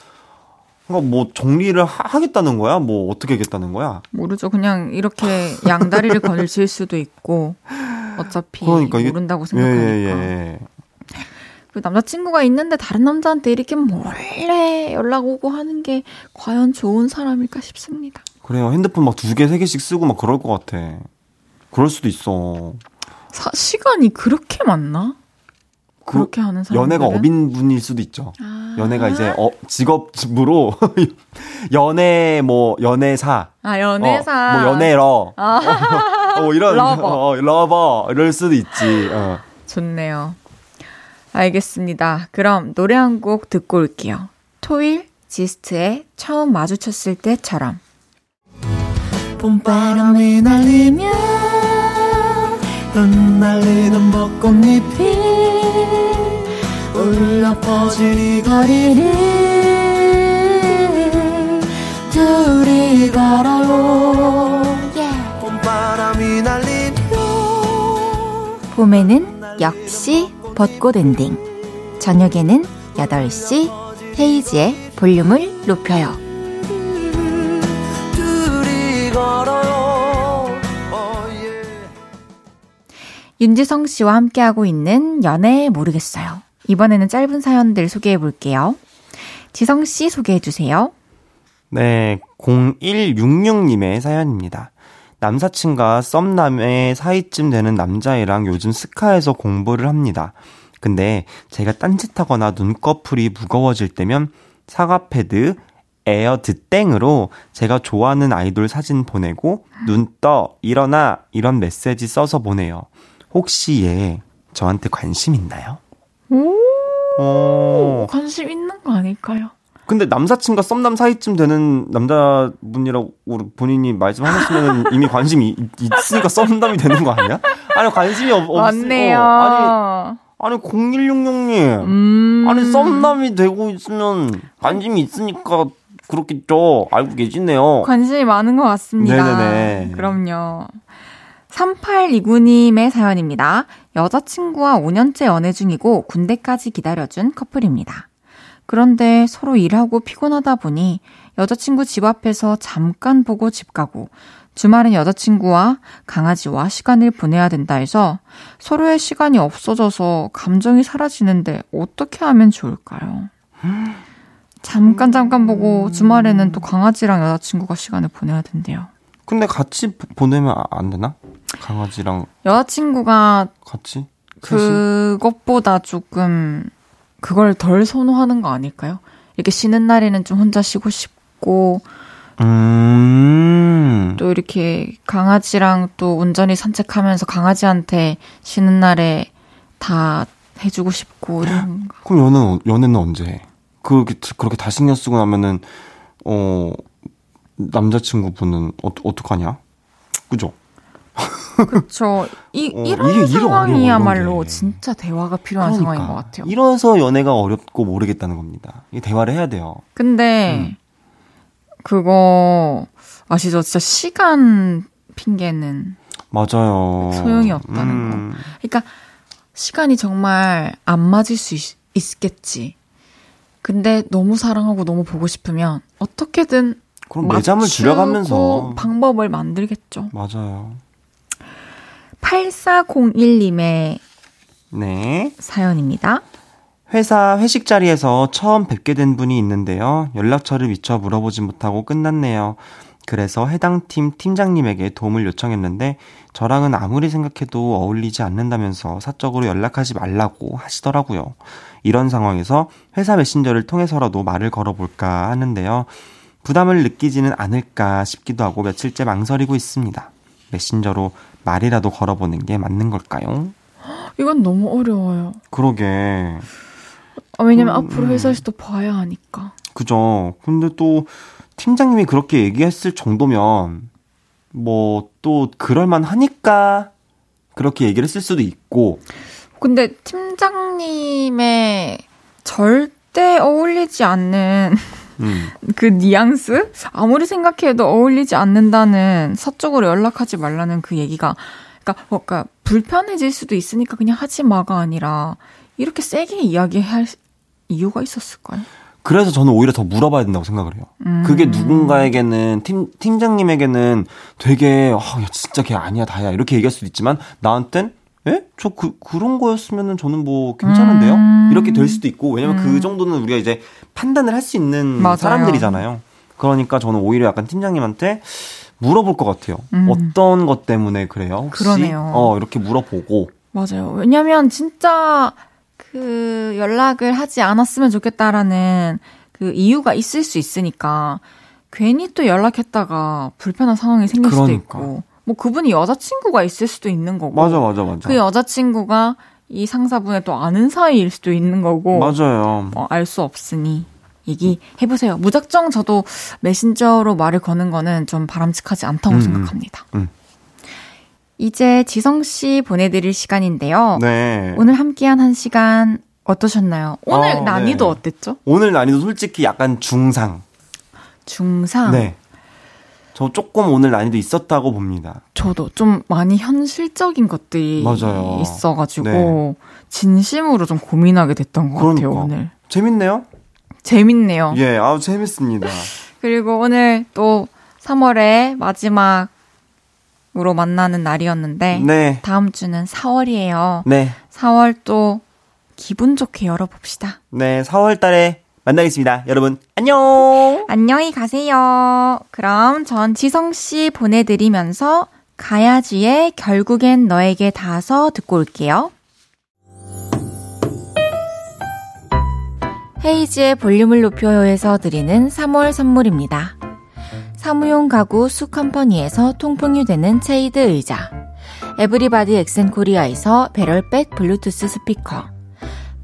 그러니까 뭐 정리를 하, 겠다는 거야? 뭐 어떻게 하겠다는 거야? 모르죠. 그냥 이렇게 양다리를 <laughs> 걸칠 수도 있고 어차피 그러니까 이게- 모른다고 생각하니까. 예, 예. 그 남자친구가 있는데 다른 남자한테 이렇게 몰래 연락 오고 하는 게 과연 좋은 사람일까 싶습니다. 그래요. 핸드폰 막 두 개, 세 개씩 쓰고 막 그럴 것 같아. 그럴 수도 있어. 사, 시간이 그렇게 많나? 그 그렇게 하는 사람 연애가 업인 분일 수도 있죠. 아. 연애가 이제 어, 직업으로 <laughs> 연애 뭐 연애사, 아 연애사 어, 뭐 연애러, 아, 어, 뭐 이런 <laughs> lover. 어, lover 이럴 수도 있지. 어. 좋네요. 알겠습니다. 그럼 노래 한 곡 듣고 올게요. 토일 지스트의 처음 마주쳤을 때처럼 봄바람이 날리면 저 꽃잎이 울려 퍼진 이 거리를 둘이 걸어요 봄바람이 날리며 봄에는 역시 벚꽃 엔딩. 저녁에는 8시 헤이지의 볼륨을 높여요. 예. 윤지성 씨와 함께하고 있는 연애 모르겠어요. 이번에는 짧은 사연들 소개해 볼게요. 지성 씨 소개해 주세요. 네, 0166님의 사연입니다. 남사친과 썸남의 사이쯤 되는 남자애랑 요즘 스카에서 공부를 합니다. 근데 제가 딴짓하거나 눈꺼풀이 무거워질 때면 사과 패드, 에어 드땡으로 제가 좋아하는 아이돌 사진 보내고 눈 떠, 일어나 이런 메시지 써서 보내요. 혹시 얘 저한테 관심 있나요? 오. 관심 있는 거 아닐까요? 근데 남사친과 썸남 사이쯤 되는 남자분이라고 본인이 말씀하셨으면 <laughs> 이미 관심이 있- 있으니까 썸남이 되는 거 아니야? 아니 관심이 없, 없 맞네요. 어, 아니 아니 0166님 음. 아니 썸남이 되고 있으면 관심이 있으니까 그렇겠죠. 알고 계시네요. 관심이 많은 것 같습니다. 네네네. 그럼요. 3829님의 사연입니다. 여자친구와 5년째 연애 중이고 군대까지 기다려준 커플입니다. 그런데 서로 일하고 피곤하다 보니 여자친구 집 앞에서 잠깐 보고 집 가고 주말엔 여자친구와 강아지와 시간을 보내야 된다 해서 서로의 시간이 없어져서 감정이 사라지는데 어떻게 하면 좋을까요? 잠깐 잠깐 보고 주말에는 또 강아지랑 여자친구가 시간을 보내야 된대요. 근데 같이 보- 보내면 아- 안 되나? 강아지랑 여자친구가 같이? 그것보다 조금 그걸 덜 선호하는 거 아닐까요? 이렇게 쉬는 날에는 좀 혼자 쉬고 싶고 음. 또 이렇게 강아지랑 또 온전히 산책하면서 강아지한테 쉬는 날에 다 해주고 싶고 이런 거. 그럼 연애는, 연애는 언제 해? 그렇게, 그렇게 다 신경 쓰고 나면은, 어, 남자친구분은 어, 어떡하냐? 그죠? 그렇죠. 이 어, 이런 이게 상황이야말로. 진짜 대화가 필요한 상황인 것 같아요. 이래서 연애가 어렵고 모르겠다는 겁니다. 이 대화를 해야 돼요. 근데 음. 그거 아시죠? 진짜 시간 핑계는 맞아요. 소용이 없다는 음, 그러니까 시간이 정말 안 맞을 수 있, 있겠지. 근데 너무 사랑하고 너무 보고 싶으면 어떻게든 그럼 매잠을 줄여가면서. 방법을 만들겠죠. 맞아요. 8401님의 네. 사연입니다. 회사 회식 자리에서 처음 뵙게 된 분이 있는데요. 연락처를 미처 물어보지 못하고 끝났네요. 그래서 해당 팀 팀장님에게 도움을 요청했는데 저랑은 아무리 생각해도 어울리지 않는다면서 사적으로 연락하지 말라고 하시더라고요. 이런 상황에서 회사 메신저를 통해서라도 말을 걸어볼까 하는데요. 부담을 느끼지는 않을까 싶기도 하고 며칠째 망설이고 있습니다. 메신저로 말이라도 걸어보는 게 맞는 걸까요? 이건 너무 어려워요. 그러게. 아, 왜냐면 음, 앞으로 음. 회사에서 또 봐야 하니까. 그죠. 근데 또 팀장님이 그렇게 얘기했을 정도면 뭐 또 그럴만 하니까 그렇게 얘기를 했을 수도 있고 근데 팀장님의 절대 어울리지 않는 음. 그 뉘앙스? 아무리 생각해도 어울리지 않는다는 사적으로 연락하지 말라는 그 얘기가 그러니까 뭔가 불편해질 수도 있으니까 그냥 하지 마가 아니라 이렇게 세게 이야기할 이유가 있었을까요? 그래서 저는 오히려 더 물어봐야 된다고 생각을 해요. 음. 그게 누군가에게는 팀 팀장님에게는 되게 아, 야, 진짜 걔 아니야 다야 이렇게 얘기할 수도 있지만 나한텐 에? 저 그, 그런 거였으면은 저는 뭐 괜찮은데요? 음. 이렇게 될 수도 있고, 왜냐면 그 음. 정도는 우리가 이제 판단을 할 수 있는 맞아요. 사람들이잖아요. 그러니까 저는 오히려 약간 팀장님한테 물어볼 것 같아요. 음. 어떤 것 때문에 그래요? 혹시? 그러네요. 어, 이렇게 물어보고. 맞아요. 왜냐면 진짜 그 연락을 하지 않았으면 좋겠다라는 그 이유가 있을 수 있으니까 괜히 또 연락했다가 불편한 상황이 생길 수도 그러니까. 있고 뭐 그분이 여자친구가 있을 수도 있는 거고 맞아, 맞아, 맞아. 그 여자친구가 이 상사분의 또 아는 사이일 수도 있는 거고 맞아요. 어, 알수 없으니 얘기해보세요. 무작정 저도 메신저로 말을 거는 거는 좀 바람직하지 않다고 음, 음. 생각합니다. 음. 이제 지성 씨 보내드릴 시간인데요. 네. 오늘 함께한 한 시간 어떠셨나요? 오늘 어, 난이도 네. 어땠죠? 오늘 난이도 솔직히 약간 중상. 중상. 네. 저 조금 오늘 난이도 있었다고 봅니다. 저도 좀 많이 현실적인 것들이 맞아요. 있어가지고 네. 진심으로 좀 고민하게 됐던 것 같아요 그러니까. 오늘. 재밌네요? 재밌네요. 예, 아우, 재밌습니다. <laughs> 그리고 오늘 또 3월의 마지막 으로 만나는 날이었는데 네. 다음 주는 4월이에요. 네. 4월 또 기분 좋게 열어봅시다. 네, 4월 달에 만나겠습니다. 여러분, 안녕! 안녕히 가세요. 그럼 전 지성씨 보내드리면서 가야지의 결국엔 너에게 닿아서 듣고 올게요. 헤이지의 볼륨을 높여요에서 드리는 3월 선물입니다. 사무용 가구 수컴퍼니에서 통풍이 되는 체이드 의자 에브리바디 엑센코리아에서 배럴백 블루투스 스피커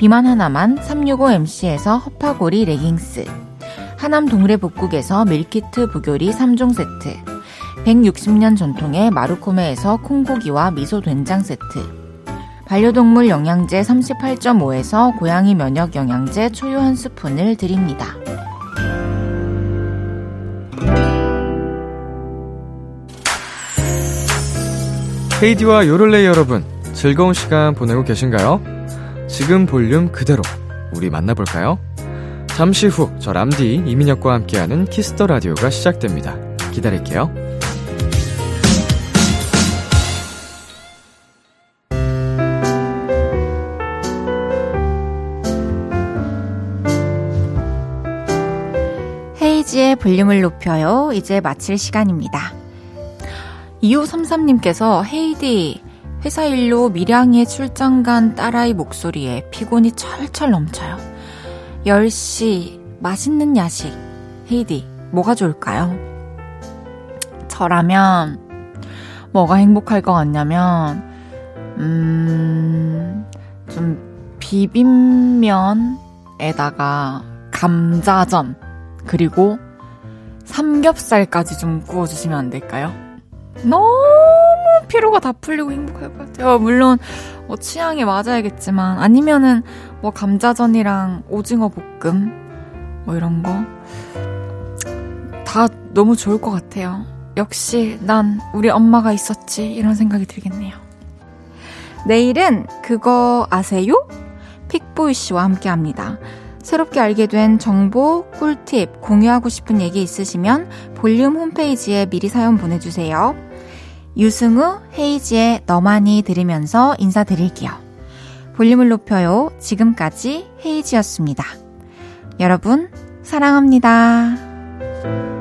비만 하나만 365MC에서 허파고리 레깅스 하남 동래 북국에서 밀키트 부교리 3종 세트 160년 전통의 마루코메에서 콩고기와 미소 된장 세트 반려동물 영양제 38.5에서 고양이 면역 영양제 초유 한 스푼을 드립니다. 헤이디와 요를레이 여러분, 즐거운 시간 보내고 계신가요? 지금 볼륨 그대로 우리 만나볼까요? 잠시 후 저 람디 이민혁과 함께하는 키스 더 라디오가 시작됩니다. 기다릴게요. 헤이즈의 볼륨을 높여요. 이제 마칠 시간입니다. 2533님께서 헤이디, 회사 일로 밀양에 출장 간 딸아이 목소리에 피곤이 철철 넘쳐요. 10시, 맛있는 야식. 헤이디, 뭐가 좋을까요? 저라면, 뭐가 행복할 것 같냐면, 음, 좀 비빔면에다가 감자전, 그리고 삼겹살까지 좀 구워주시면 안 될까요? 너무 피로가 다 풀리고 행복할 것 같아요. 물론 뭐 취향에 맞아야겠지만 아니면은 뭐 감자전이랑 오징어 볶음 뭐 이런 거 다 너무 좋을 것 같아요. 역시 난 우리 엄마가 있었지 이런 생각이 들겠네요. 내일은 그거 아세요? 픽보이 씨와 함께 합니다. 새롭게 알게 된 정보, 꿀팁, 공유하고 싶은 얘기 있으시면 볼륨 홈페이지에 미리 사연 보내주세요. 유승우, 헤이지의 너만이 들으면서 인사드릴게요. 볼륨을 높여요. 지금까지 헤이지였습니다. 여러분, 사랑합니다.